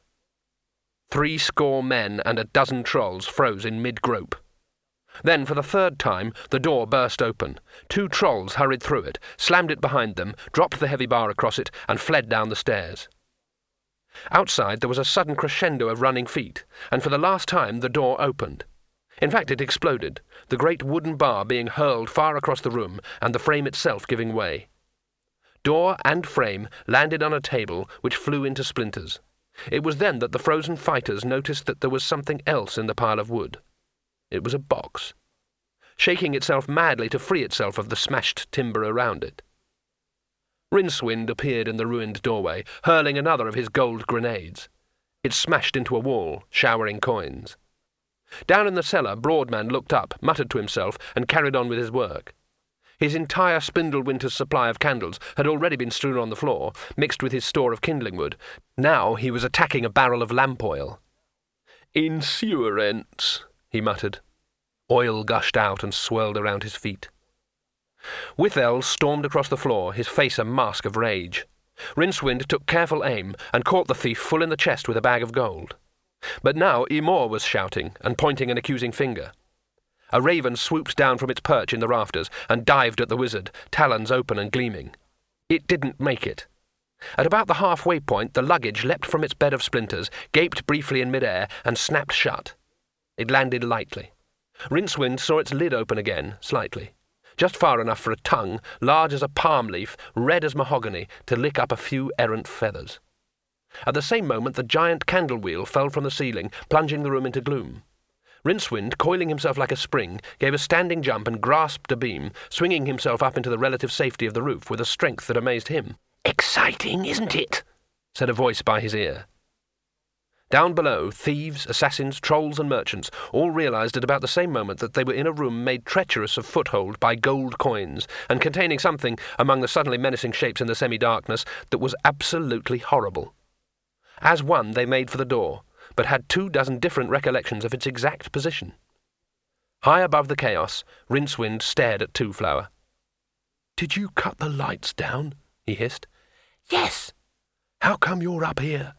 Three score men and a dozen trolls froze in mid grope. Then, for the third time, the door burst open. Two trolls hurried through it, slammed it behind them, dropped the heavy bar across it, and fled down the stairs. Outside there was a sudden crescendo of running feet, and for the last time the door opened. In fact, it exploded, the great wooden bar being hurled far across the room, and the frame itself giving way. Door and frame landed on a table which flew into splinters. It was then that the frozen fighters noticed that there was something else in the pile of wood. It was a box, shaking itself madly to free itself of the smashed timber around it. Rincewind appeared in the ruined doorway, hurling another of his gold grenades. It smashed into a wall, showering coins. Down in the cellar, Broadman looked up, muttered to himself, and carried on with his work. His entire Spindlewinter's supply of candles had already been strewn on the floor, mixed with his store of kindling wood. Now he was attacking a barrel of lamp oil. Insurance, he muttered. Oil gushed out and swirled around his feet. Withel stormed across the floor, his face a mask of rage. Rincewind took careful aim and caught the thief full in the chest with a bag of gold. But now Ymor was shouting and pointing an accusing finger. A raven swooped down from its perch in the rafters and dived at the wizard, talons open and gleaming. It didn't make it. At about the halfway point, the luggage leapt from its bed of splinters, gaped briefly in midair, and snapped shut. It landed lightly. Rincewind saw its lid open again, slightly, just far enough for a tongue, large as a palm leaf, red as mahogany, to lick up a few errant feathers. At the same moment, the giant candle wheel fell from the ceiling, plunging the room into gloom. Rincewind, coiling himself like a spring, gave a standing jump and grasped a beam, swinging himself up into the relative safety of the roof with a strength that amazed him. Exciting, isn't it? said a voice by his ear. Down below, thieves, assassins, trolls, and merchants all realized at about the same moment that they were in a room made treacherous of foothold by gold coins, and containing something, among the suddenly menacing shapes in the semi darkness, that was absolutely horrible. As one, they made for the door, but had two dozen different recollections of its exact position. High above the chaos, Rincewind stared at Twoflower. Did you cut the lights down? he hissed. Yes. How come you're up here?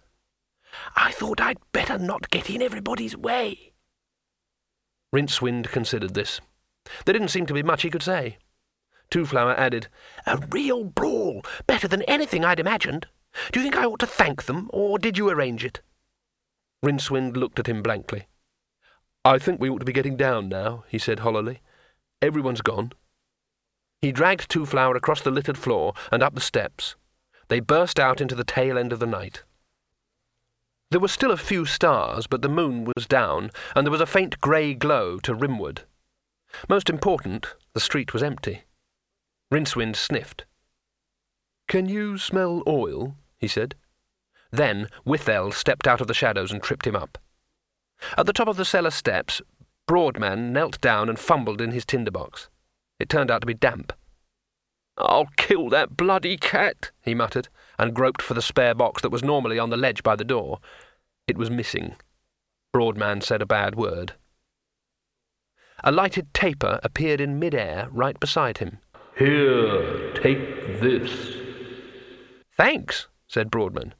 I thought I'd better not get in everybody's way. Rincewind considered this. There didn't seem to be much he could say. Twoflower added, A real brawl, better than anything I'd imagined. Do you think I ought to thank them, or did you arrange it? Rincewind looked at him blankly. I think we ought to be getting down now, he said hollowly. Everyone's gone. He dragged Twoflower across the littered floor and up the steps. They burst out into the tail end of the night. There were still a few stars, but the moon was down, and there was a faint grey glow to rimward. Most important, the street was empty. Rincewind sniffed. Can you smell oil? He said. Then Withel stepped out of the shadows and tripped him up. At the top of the cellar steps, Broadman knelt down and fumbled in his tinderbox. It turned out to be damp. I'll kill that bloody cat, he muttered, and groped for the spare box that was normally on the ledge by the door. It was missing. Broadman said a bad word. A lighted taper appeared in mid-air right beside him. Here, take this. Thanks, said Broadman.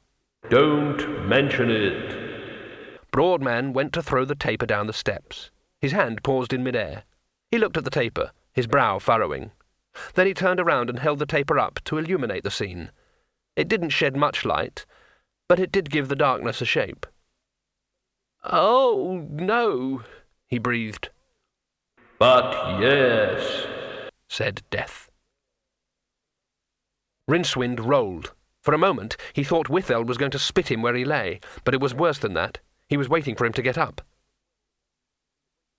Don't mention it. Broadman went to throw the taper down the steps. His hand paused in mid-air. He looked at the taper, his brow furrowing. Then he turned around and held the taper up to illuminate the scene. It didn't shed much light, but it did give the darkness a shape. Oh, no, he breathed. But yes, said Death. Rincewind rolled. For a moment he thought Withel was going to spit him where he lay, but it was worse than that. He was waiting for him to get up.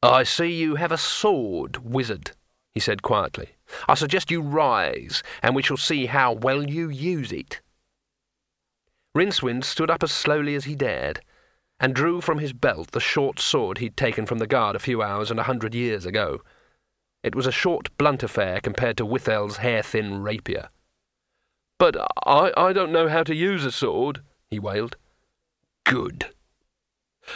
I see you have a sword, wizard, he said quietly. I suggest you rise, and we shall see how well you use it. Rincewind stood up as slowly as he dared, and drew from his belt the short sword he'd taken from the guard a few hours and a hundred years ago. It was a short, blunt affair compared to Withel's hair-thin rapier. But I, I don't know how to use a sword, he wailed. Good.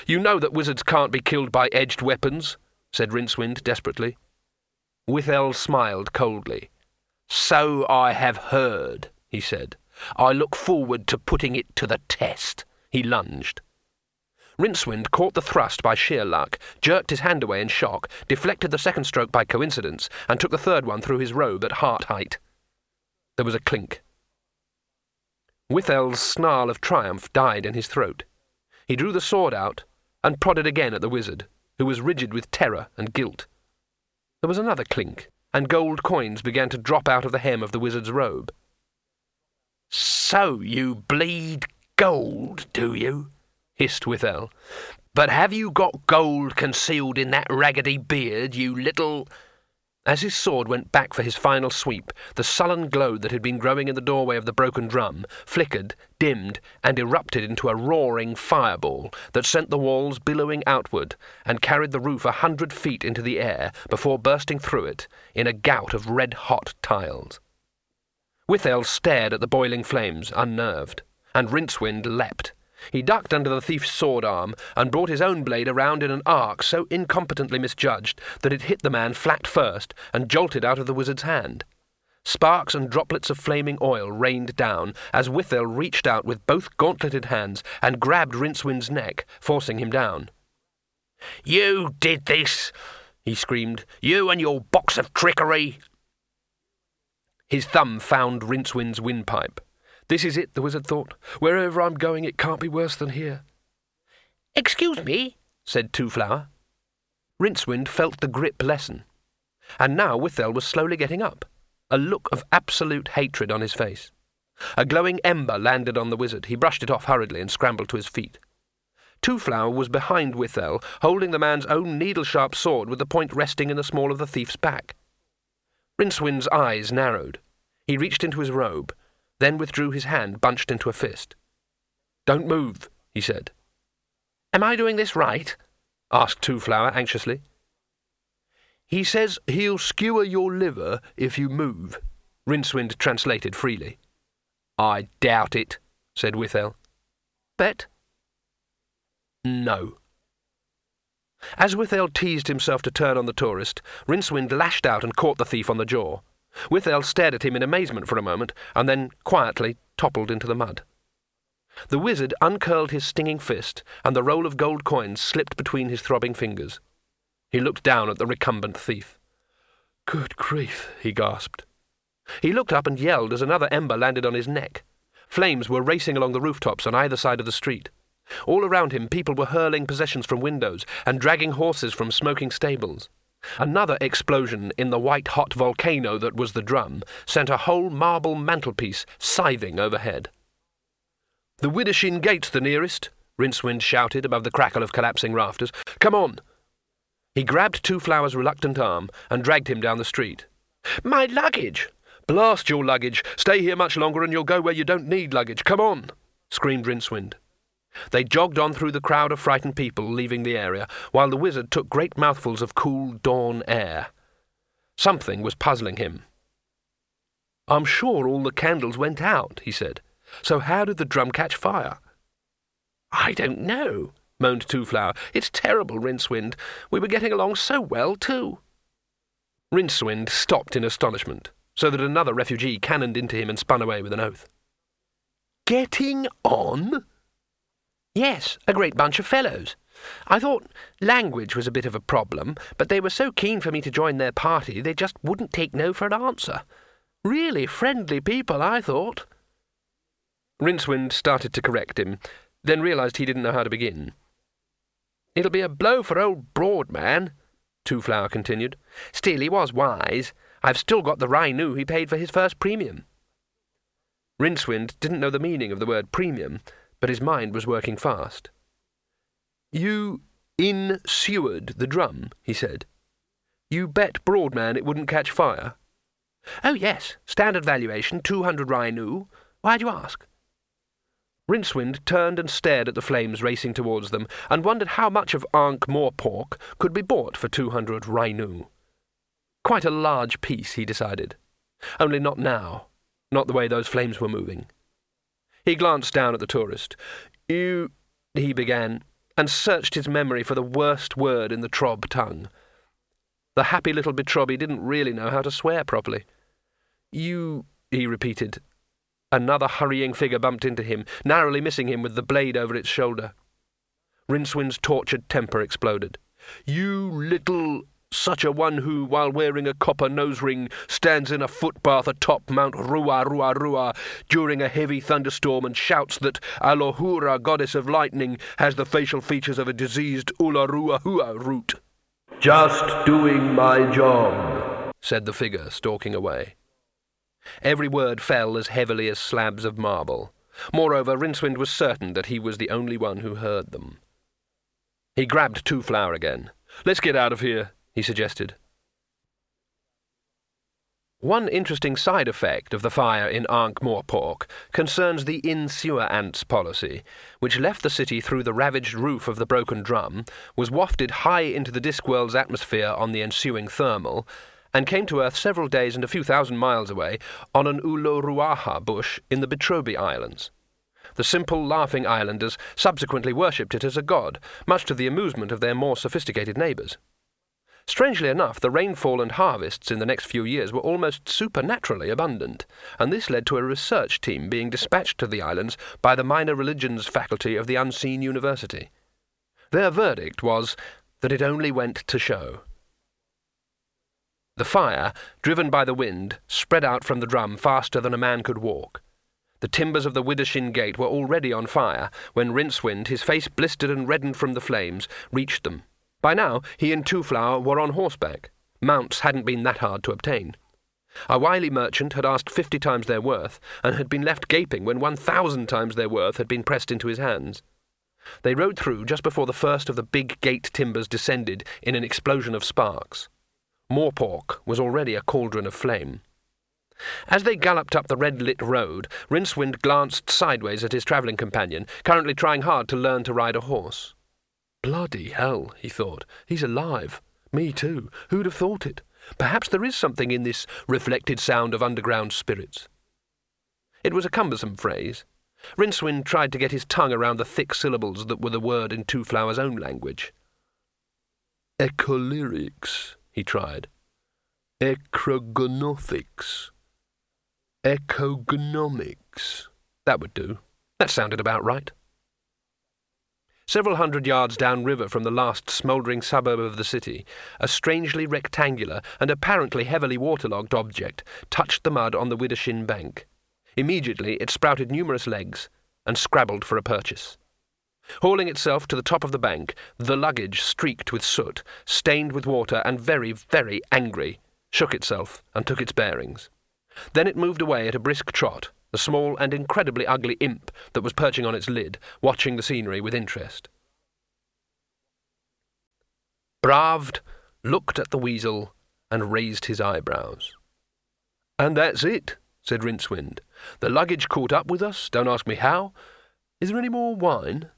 You know that wizards can't be killed by edged weapons, said Rincewind desperately. Withel smiled coldly. So I have heard, he said. I look forward to putting it to the test. He lunged. Rincewind caught the thrust by sheer luck, jerked his hand away in shock, deflected the second stroke by coincidence, and took the third one through his robe at heart height. There was a clink. Withel's snarl of triumph died in his throat. He drew the sword out and prodded again at the wizard, who was rigid with terror and guilt. There was another clink, and gold coins began to drop out of the hem of the wizard's robe. So you bleed gold, do you? hissed Withel. But have you got gold concealed in that raggedy beard, you little... As his sword went back for his final sweep, the sullen glow that had been growing in the doorway of the broken drum flickered, dimmed, and erupted into a roaring fireball that sent the walls billowing outward and carried the roof a hundred feet into the air before bursting through it in a gout of red-hot tiles. Withel stared at the boiling flames, unnerved, and Rincewind leapt, he ducked under the thief's sword arm and brought his own blade around in an arc so incompetently misjudged that it hit the man flat first and jolted out of the wizard's hand. Sparks and droplets of flaming oil rained down as Withel reached out with both gauntleted hands and grabbed Rincewind's neck, forcing him down. You did this, he screamed. You and your box of trickery. His thumb found Rincewind's windpipe. This is it, the wizard thought. Wherever I'm going, it can't be worse than here. Excuse me, said Twoflower. Rincewind felt the grip lessen. And now Withel was slowly getting up, a look of absolute hatred on his face. A glowing ember landed on the wizard. He brushed it off hurriedly and scrambled to his feet. Twoflower was behind Withel, holding the man's own needle-sharp sword with the point resting in the small of the thief's back. Rincewind's eyes narrowed. He reached into his robe, then withdrew his hand bunched into a fist. Don't move, he said. Am I doing this right? asked Twoflower anxiously. He says he'll skewer your liver if you move, Rincewind translated freely. I doubt it, said Withel. Bet? No. As Withel teased himself to turn on the tourist, Rincewind lashed out and caught the thief on the jaw. Withel stared at him in amazement for a moment, and then quietly toppled into the mud. The wizard uncurled his stinging fist, and the roll of gold coins slipped between his throbbing fingers. He looked down at the recumbent thief. Good grief, he gasped. He looked up and yelled as another ember landed on his neck. Flames were racing along the rooftops on either side of the street. All around him, people were hurling possessions from windows and dragging horses from smoking stables. Another explosion in the white hot volcano that was the drum sent a whole marble mantelpiece scything overhead. The Widdershin Gate's the nearest, Rincewind shouted above the crackle of collapsing rafters. Come on! He grabbed Twoflower's reluctant arm and dragged him down the street. My luggage! Blast your luggage! Stay here much longer and you'll go where you don't need luggage. Come on! screamed Rincewind. They jogged on through the crowd of frightened people leaving the area, while the wizard took great mouthfuls of cool dawn air. Something was puzzling him. I'm sure all the candles went out, he said. So how did the drum catch fire? I don't know, moaned Twoflower. It's terrible, Rincewind. We were getting along so well, too. Rincewind stopped in astonishment, so that another refugee cannoned into him and spun away with an oath. Getting on? Yes, a great bunch of fellows. I thought language was a bit of a problem, but they were so keen for me to join their party they just wouldn't take no for an answer. Really friendly people, I thought. Rincewind started to correct him, then realised he didn't know how to begin. It'll be a blow for old Broadman, Twoflower continued. Still, he was wise. I've still got the Rhinu he paid for his first premium. Rincewind didn't know the meaning of the word premium, but his mind was working fast. You in-sewered the drum, he said. You bet Broadman it wouldn't catch fire? Oh, yes. Standard valuation, 200 Rhinu. Why'd you ask? Rincewind turned and stared at the flames racing towards them, and wondered how much of Ankh-Morpork could be bought for 200 Rhinu. Quite a large piece, he decided. Only not now. Not the way those flames were moving. He glanced down at the tourist. You, he began, and searched his memory for the worst word in the Trob tongue. The happy little Betrobi didn't really know how to swear properly. You, he repeated. Another hurrying figure bumped into him, narrowly missing him with the blade over its shoulder. Rincewind's tortured temper exploded. You little such a one who, while wearing a copper nose ring, stands in a footbath atop Mount Rua Rua Rua during a heavy thunderstorm and shouts that Alohura, goddess of lightning, has the facial features of a diseased Ularua Hua root. Just doing my job, said the figure, stalking away. Every word fell as heavily as slabs of marble. Moreover, Rincewind was certain that he was the only one who heard them. He grabbed Twoflower again. Let's get out of here, he suggested. One interesting side effect of the fire in Ankh-Morpork concerns the in-sewer ants policy, which left the city through the ravaged roof of the broken drum, was wafted high into the Discworld's atmosphere on the ensuing thermal, and came to Earth several days and a few thousand miles away on an Uloruaha bush in the Betrobi Islands. The simple, laughing islanders subsequently worshipped it as a god, much to the amusement of their more sophisticated neighbours. Strangely enough, the rainfall and harvests in the next few years were almost supernaturally abundant, and this led to a research team being dispatched to the islands by the minor religions faculty of the Unseen University. Their verdict was that it only went to show. The fire, driven by the wind, spread out from the drum faster than a man could walk. The timbers of the Widdershin Gate were already on fire when Rincewind, his face blistered and reddened from the flames, reached them. By now, he and Two Flower were on horseback. Mounts hadn't been that hard to obtain. A wily merchant had asked fifty times their worth, and had been left gaping when one thousand times their worth had been pressed into his hands. They rode through just before the first of the big gate timbers descended in an explosion of sparks. Morpork was already a cauldron of flame. As they galloped up the red-lit road, Rincewind glanced sideways at his travelling companion, currently trying hard to learn to ride a horse. Bloody hell, he thought. He's alive. Me too. Who'd have thought it? Perhaps there is something in this reflected sound of underground spirits. It was a cumbersome phrase. Rincewind tried to get his tongue around the thick syllables that were the word in Twoflower's own language. Echolyrics, he tried. Ecrogonothics. Echognomics. That would do. That sounded about right. Several hundred yards downriver from the last smouldering suburb of the city, a strangely rectangular and apparently heavily waterlogged object touched the mud on the Widdershin bank. Immediately it sprouted numerous legs and scrabbled for a purchase. Hauling itself to the top of the bank, the luggage, streaked with soot, stained with water, and very, very angry, shook itself and took its bearings. Then it moved away at a brisk trot, the small and incredibly ugly imp that was perching on its lid, watching the scenery with interest. Bravd looked at the weasel and raised his eyebrows. And that's it, said Rincewind. The luggage caught up with us, don't ask me how. Is there any more wine?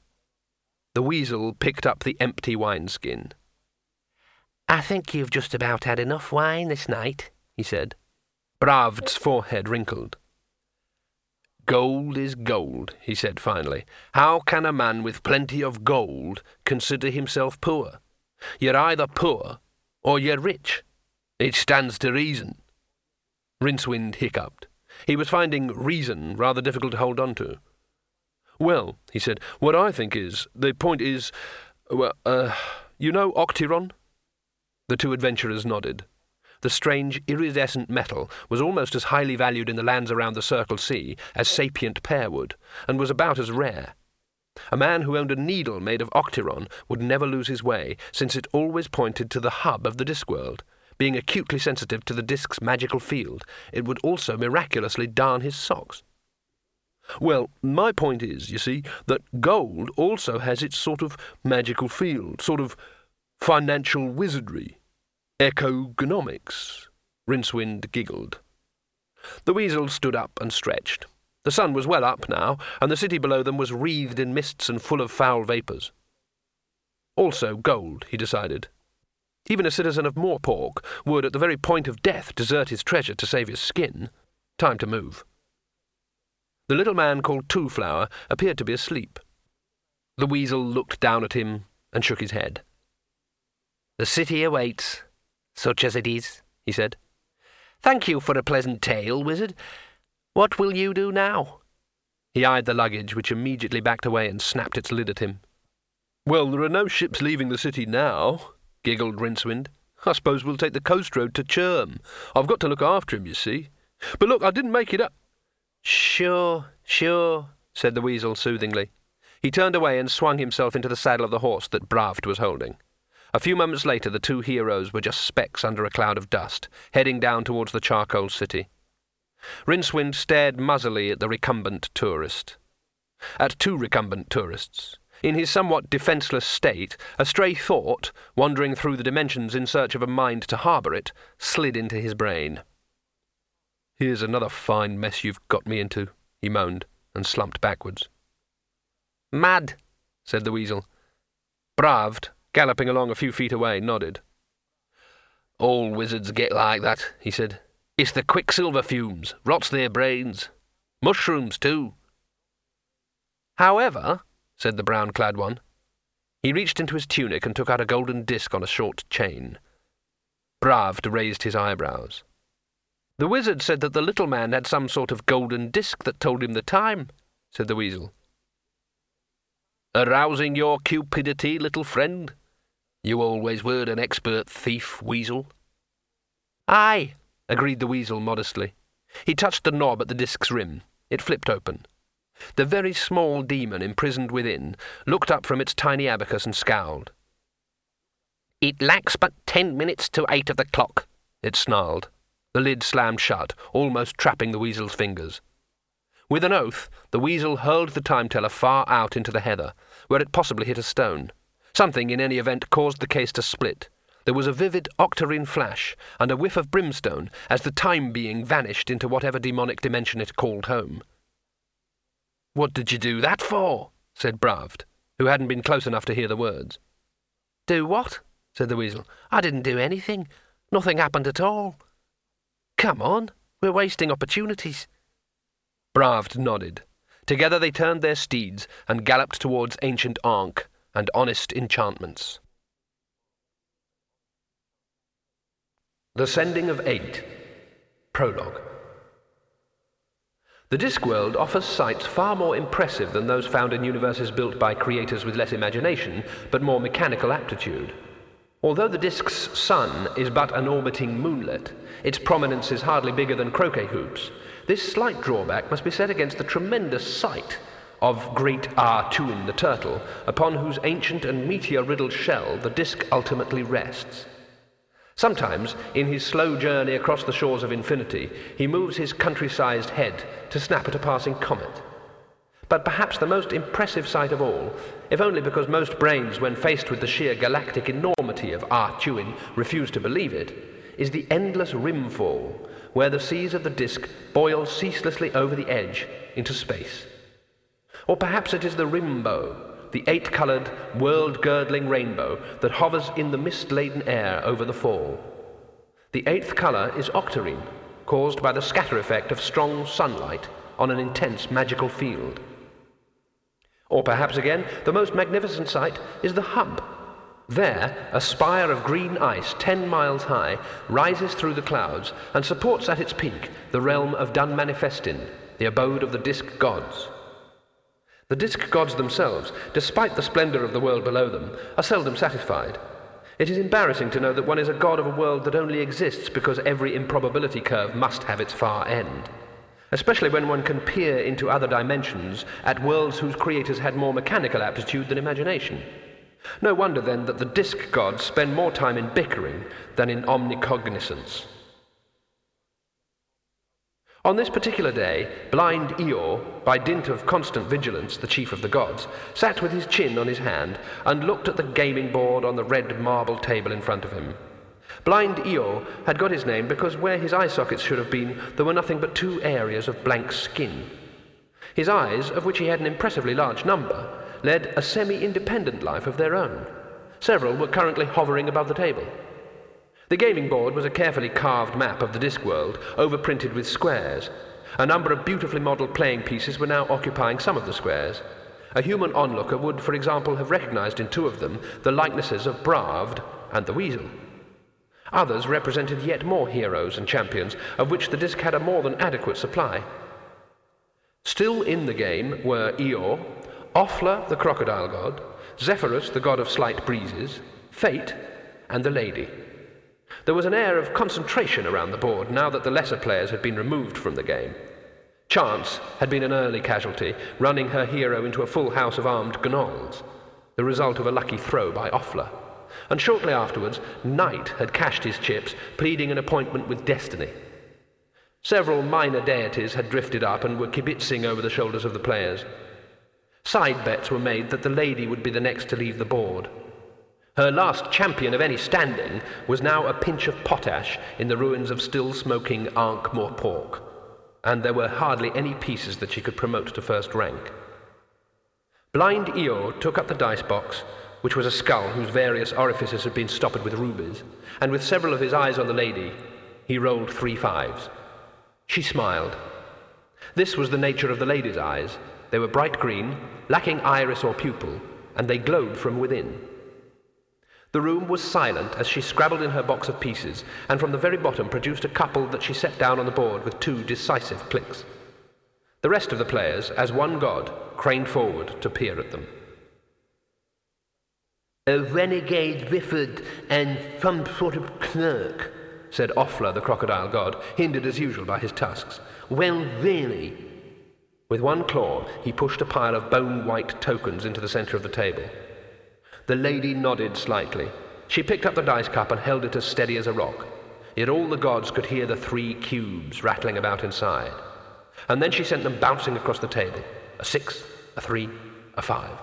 The weasel picked up the empty wineskin. I think you've just about had enough wine this night, he said. Bravd's forehead wrinkled. Gold is gold, he said finally. How can a man with plenty of gold consider himself poor? You're either poor or you're rich. It stands to reason. Rincewind hiccuped. He was finding reason rather difficult to hold on to. Well, he said, what I think is, the point is, well, uh, you know Octiron? The two adventurers nodded. The strange, iridescent metal was almost as highly valued in the lands around the Circle Sea as sapient pearwood, and was about as rare. A man who owned a needle made of octiron would never lose his way, since it always pointed to the hub of the Discworld. Being acutely sensitive to the disk's magical field, it would also miraculously darn his socks. Well, my point is, you see, that gold also has its sort of magical field, sort of financial wizardry. Ecogonomics. Rincewind giggled. The weasel stood up and stretched. The sun was well up now, and the city below them was wreathed in mists and full of foul vapours. Also gold, he decided. Even a citizen of Morpork would, at the very point of death, desert his treasure to save his skin. Time to move. The little man called Twoflower appeared to be asleep. The weasel looked down at him and shook his head. The city awaits, such as it is, he said. Thank you for a pleasant tale, wizard. What will you do now? He eyed the luggage, which immediately backed away and snapped its lid at him. Well, there are no ships leaving the city now, giggled Rincewind. I suppose we'll take the coast road to Chirm. I've got to look after him, you see. But look, I didn't make it up. Sure, sure, said the weasel soothingly. He turned away and swung himself into the saddle of the horse that Bravd was holding. A few moments later, the two heroes were just specks under a cloud of dust, heading down towards the charcoal city. Rincewind stared muzzily at the recumbent tourist. At two recumbent tourists. In his somewhat defenceless state, a stray thought, wandering through the dimensions in search of a mind to harbour it, slid into his brain. Here's another fine mess you've got me into, he moaned, and slumped backwards. Mad, said the weasel. Bravd, galloping along a few feet away, nodded. All wizards get like that, he said. It's the quicksilver fumes, rots their brains. Mushrooms, too. However, said the brown clad one, he reached into his tunic and took out a golden disc on a short chain. Bravd raised his eyebrows. The wizard said that the little man had some sort of golden disc that told him the time, said the weasel. Arousing your cupidity, little friend? You always were an expert thief, Weasel. Aye, agreed the Weasel modestly. He touched the knob at the disc's rim. It flipped open. The very small demon imprisoned within looked up from its tiny abacus and scowled. It lacks but ten minutes to eight of the clock, it snarled. The lid slammed shut, almost trapping the weasel's fingers. With an oath, the weasel hurled the time teller far out into the heather, where it possibly hit a stone. Something, in any event, caused the case to split. There was a vivid octarine flash and a whiff of brimstone as the time being vanished into whatever demonic dimension it called home. What did you do that for? said Bravd, who hadn't been close enough to hear the words. Do what? said the weasel. I didn't do anything. Nothing happened at all. Come on, we're wasting opportunities. Bravd nodded. Together they turned their steeds and galloped towards ancient Ankh, and honest enchantments. The Sending of Eight Prologue The Discworld offers sights far more impressive than those found in universes built by creators with less imagination, but more mechanical aptitude. Although the disk's sun is but an orbiting moonlet, its prominence is hardly bigger than croquet hoops. This slight drawback must be set against the tremendous sight of great A'Tuin the turtle, upon whose ancient and meteor-riddled shell the disk ultimately rests. Sometimes, in his slow journey across the shores of infinity, he moves his country-sized head to snap at a passing comet. But perhaps the most impressive sight of all, if only because most brains, when faced with the sheer galactic enormity of A'Tuin, refuse to believe it, is the endless rimfall, where the seas of the disk boil ceaselessly over the edge into space. Or perhaps it is the rimbow, the eight coloured, world girdling rainbow that hovers in the mist laden air over the fall. The eighth colour is octarine, caused by the scatter effect of strong sunlight on an intense magical field. Or perhaps again, the most magnificent sight is the hub. There, a spire of green ice, ten miles high, rises through the clouds and supports at its peak the realm of Dunmanifestin, the abode of the disk gods. The disk gods themselves, despite the splendour of the world below them, are seldom satisfied. It is embarrassing to know that one is a god of a world that only exists because every improbability curve must have its far end. Especially when one can peer into other dimensions at worlds whose creators had more mechanical aptitude than imagination. No wonder then that the disk gods spend more time in bickering than in omnicognizance. On this particular day, blind Io, by dint of constant vigilance, the chief of the gods, sat with his chin on his hand and looked at the gaming board on the red marble table in front of him. Blind Io had got his name because where his eye sockets should have been, there were nothing but two areas of blank skin. His eyes, of which he had an impressively large number, led a semi independent life of their own. Several were currently hovering above the table. The gaming board was a carefully carved map of the disc world, overprinted with squares. A number of beautifully modelled playing pieces were now occupying some of the squares. A human onlooker would, for example, have recognized in two of them the likenesses of Bravd and the Weasel. Others represented yet more heroes and champions, of which the disc had a more than adequate supply. Still in the game were Io, Offler the crocodile god, Zephyrus the god of slight breezes, Fate, and the Lady. There was an air of concentration around the board now that the lesser players had been removed from the game. Chance had been an early casualty, running her hero into a full house of armed gnolls, the result of a lucky throw by Offler. And shortly afterwards, Night had cashed his chips, pleading an appointment with Destiny. Several minor deities had drifted up and were kibitzing over the shoulders of the players. Side bets were made that the lady would be the next to leave the board. Her last champion of any standing was now a pinch of potash in the ruins of still smoking Ankh-Morpork, and there were hardly any pieces that she could promote to first rank. Blind Io took up the dice box, which was a skull whose various orifices had been stoppered with rubies, and with several of his eyes on the lady, he rolled three fives. She smiled. This was the nature of the lady's eyes. They were bright green, lacking iris or pupil, and they glowed from within. The room was silent as she scrabbled in her box of pieces, and from the very bottom produced a couple that she set down on the board with two decisive clicks. The rest of the players, as one god, craned forward to peer at them. A renegade Rifford and some sort of clerk, said Offler, the crocodile god, hindered as usual by his tusks. Well, really. With one claw, he pushed a pile of bone white tokens into the centre of the table. The lady nodded slightly. She picked up the dice cup and held it as steady as a rock. Yet all the gods could hear the three cubes rattling about inside. And then she sent them bouncing across the table a six, a three, a five.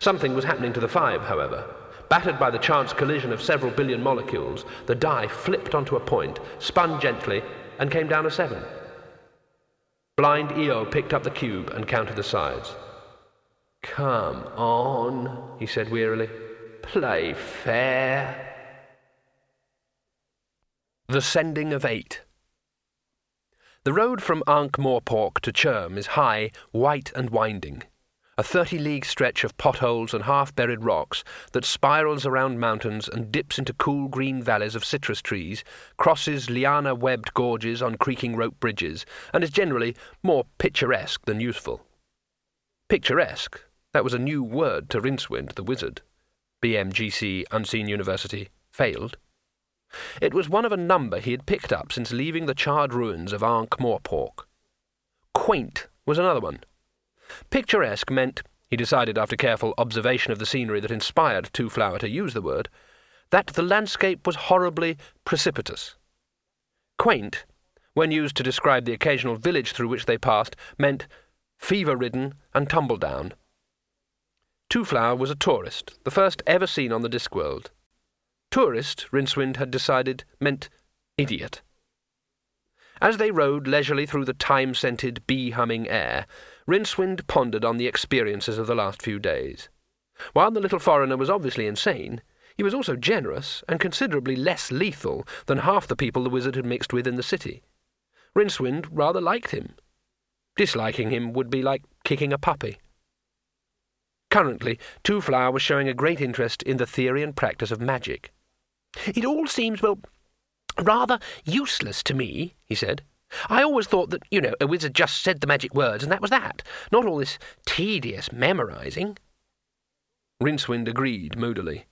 Something was happening to the five, however. Battered by the chance collision of several billion molecules, the die flipped onto a point, spun gently, and came down a seven. Blind Io picked up the cube and counted the sides. Come on, he said wearily. Play fair. The Sending of Eight. The road from Ankh-Morpork to Chirm is high, white, and winding. A thirty league stretch of potholes and half buried rocks that spirals around mountains and dips into cool green valleys of citrus trees, crosses liana webbed gorges on creaking rope bridges, and is generally more picturesque than useful. Picturesque that was a new word to Rincewind, the wizard. BMGC Unseen University failed. It was one of a number he had picked up since leaving the charred ruins of Ankh-Morpork. Quaint was another one. Picturesque meant, he decided after careful observation of the scenery that inspired Twoflower to use the word, that the landscape was horribly precipitous. Quaint, when used to describe the occasional village through which they passed, meant fever ridden and tumble down. Twoflower was a tourist, the first ever seen on the Discworld. Tourist, Rincewind had decided, meant idiot. As they rode leisurely through the thyme scented, bee humming air, Rincewind pondered on the experiences of the last few days. While the little foreigner was obviously insane, he was also generous and considerably less lethal than half the people the wizard had mixed with in the city. Rincewind rather liked him. Disliking him would be like kicking a puppy. Currently, Twoflower was showing a great interest in the theory and practice of magic. It all seems, well, rather useless to me, he said. I always thought that, you know, a wizard just said the magic words and that was that, not all this tedious memorizing. Rincewind agreed moodily.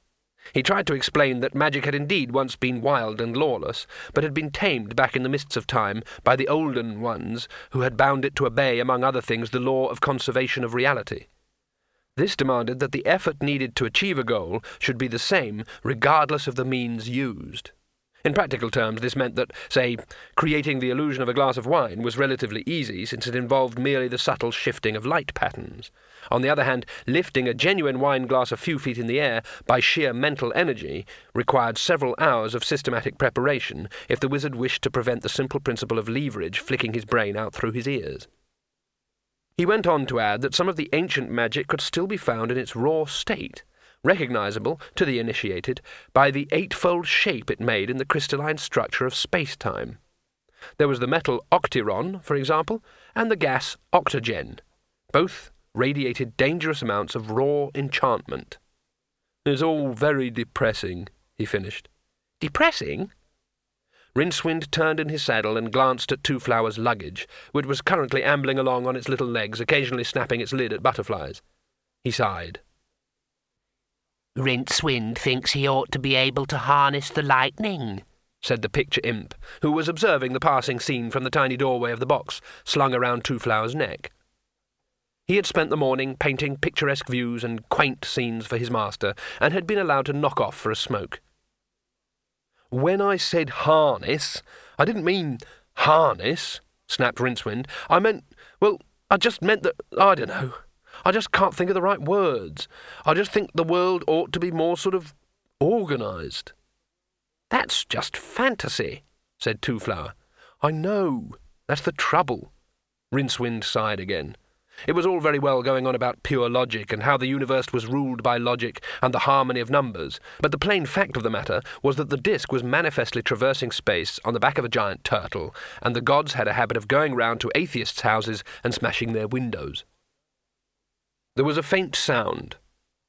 He tried to explain that magic had indeed once been wild and lawless, but had been tamed back in the mists of time by the olden ones who had bound it to obey, among other things, the law of conservation of reality. This demanded that the effort needed to achieve a goal should be the same regardless of the means used. In practical terms, this meant that, say, creating the illusion of a glass of wine was relatively easy since it involved merely the subtle shifting of light patterns. On the other hand, lifting a genuine wine glass a few feet in the air by sheer mental energy required several hours of systematic preparation if the wizard wished to prevent the simple principle of leverage flicking his brain out through his ears. He went on to add that some of the ancient magic could still be found in its raw state recognizable, to the initiated, by the eightfold shape it made in the crystalline structure of space-time. There was the metal octiron, for example, and the gas octogen. Both radiated dangerous amounts of raw enchantment. It's all very depressing, he finished. Depressing? Rincewind turned in his saddle and glanced at Twoflower's luggage, which was currently ambling along on its little legs, occasionally snapping its lid at butterflies. He sighed. Rincewind thinks he ought to be able to harness the lightning, said the picture imp, who was observing the passing scene from the tiny doorway of the box slung around Twoflower's neck. He had spent the morning painting picturesque views and quaint scenes for his master, and had been allowed to knock off for a smoke. When I said harness, I didn't mean harness, snapped Rincewind. I meant, well, I just meant that, I don't know. I just can't think of the right words. I just think the world ought to be more sort of organised. That's just fantasy, said Twoflower. I know. That's the trouble. Rincewind sighed again. It was all very well going on about pure logic and how the universe was ruled by logic and the harmony of numbers, but the plain fact of the matter was that the disk was manifestly traversing space on the back of a giant turtle, and the gods had a habit of going round to atheists' houses and smashing their windows. There was a faint sound,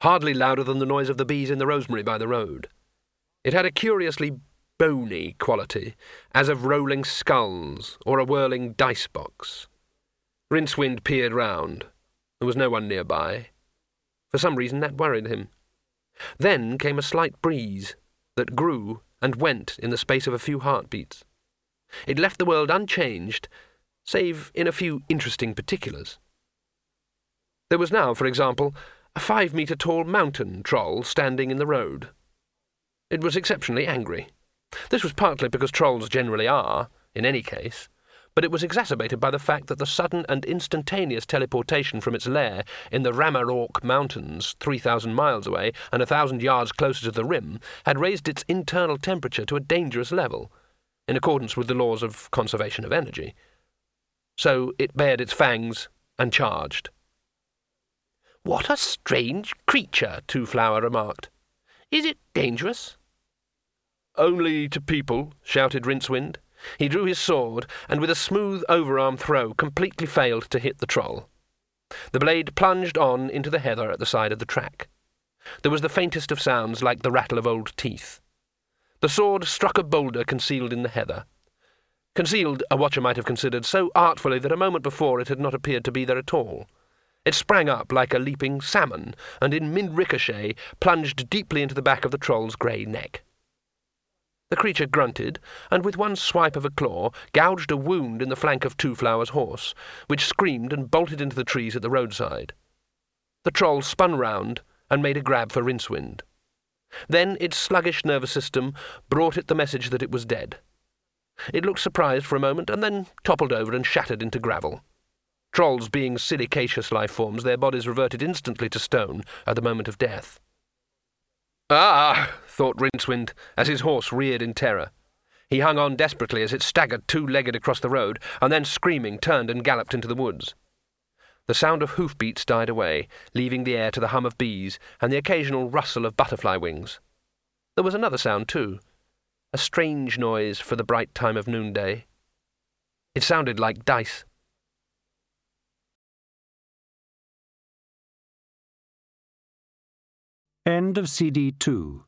hardly louder than the noise of the bees in the rosemary by the road. It had a curiously bony quality, as of rolling skulls or a whirling dice box. Rincewind peered round. There was no one nearby. For some reason that worried him. Then came a slight breeze that grew and went in the space of a few heartbeats. It left the world unchanged, save in a few interesting particulars. There was now, for example, a five metre tall mountain troll standing in the road. It was exceptionally angry. This was partly because trolls generally are, in any case, but it was exacerbated by the fact that the sudden and instantaneous teleportation from its lair in the Ramarok Mountains, 3,000 miles away and a thousand yards closer to the rim, had raised its internal temperature to a dangerous level, in accordance with the laws of conservation of energy. So it bared its fangs and charged. What a strange creature, Twoflower remarked. Is it dangerous? Only to people, shouted Rincewind. He drew his sword, and with a smooth overarm throw completely failed to hit the troll. The blade plunged on into the heather at the side of the track. There was the faintest of sounds like the rattle of old teeth. The sword struck a boulder concealed in the heather. Concealed, a watcher might have considered, so artfully that a moment before it had not appeared to be there at all. It sprang up like a leaping salmon, and in mid ricochet plunged deeply into the back of the troll's grey neck. The creature grunted, and with one swipe of a claw gouged a wound in the flank of Twoflower's horse, which screamed and bolted into the trees at the roadside. The troll spun round and made a grab for Rincewind. Then its sluggish nervous system brought it the message that it was dead. It looked surprised for a moment, and then toppled over and shattered into gravel. Trolls being silicaceous life forms, their bodies reverted instantly to stone at the moment of death. Ah, thought Rincewind, as his horse reared in terror. He hung on desperately as it staggered two-legged across the road, and then, screaming, turned and galloped into the woods. The sound of hoofbeats died away, leaving the air to the hum of bees and the occasional rustle of butterfly wings. There was another sound, too, a strange noise for the bright time of noonday. It sounded like dice. End of CD 2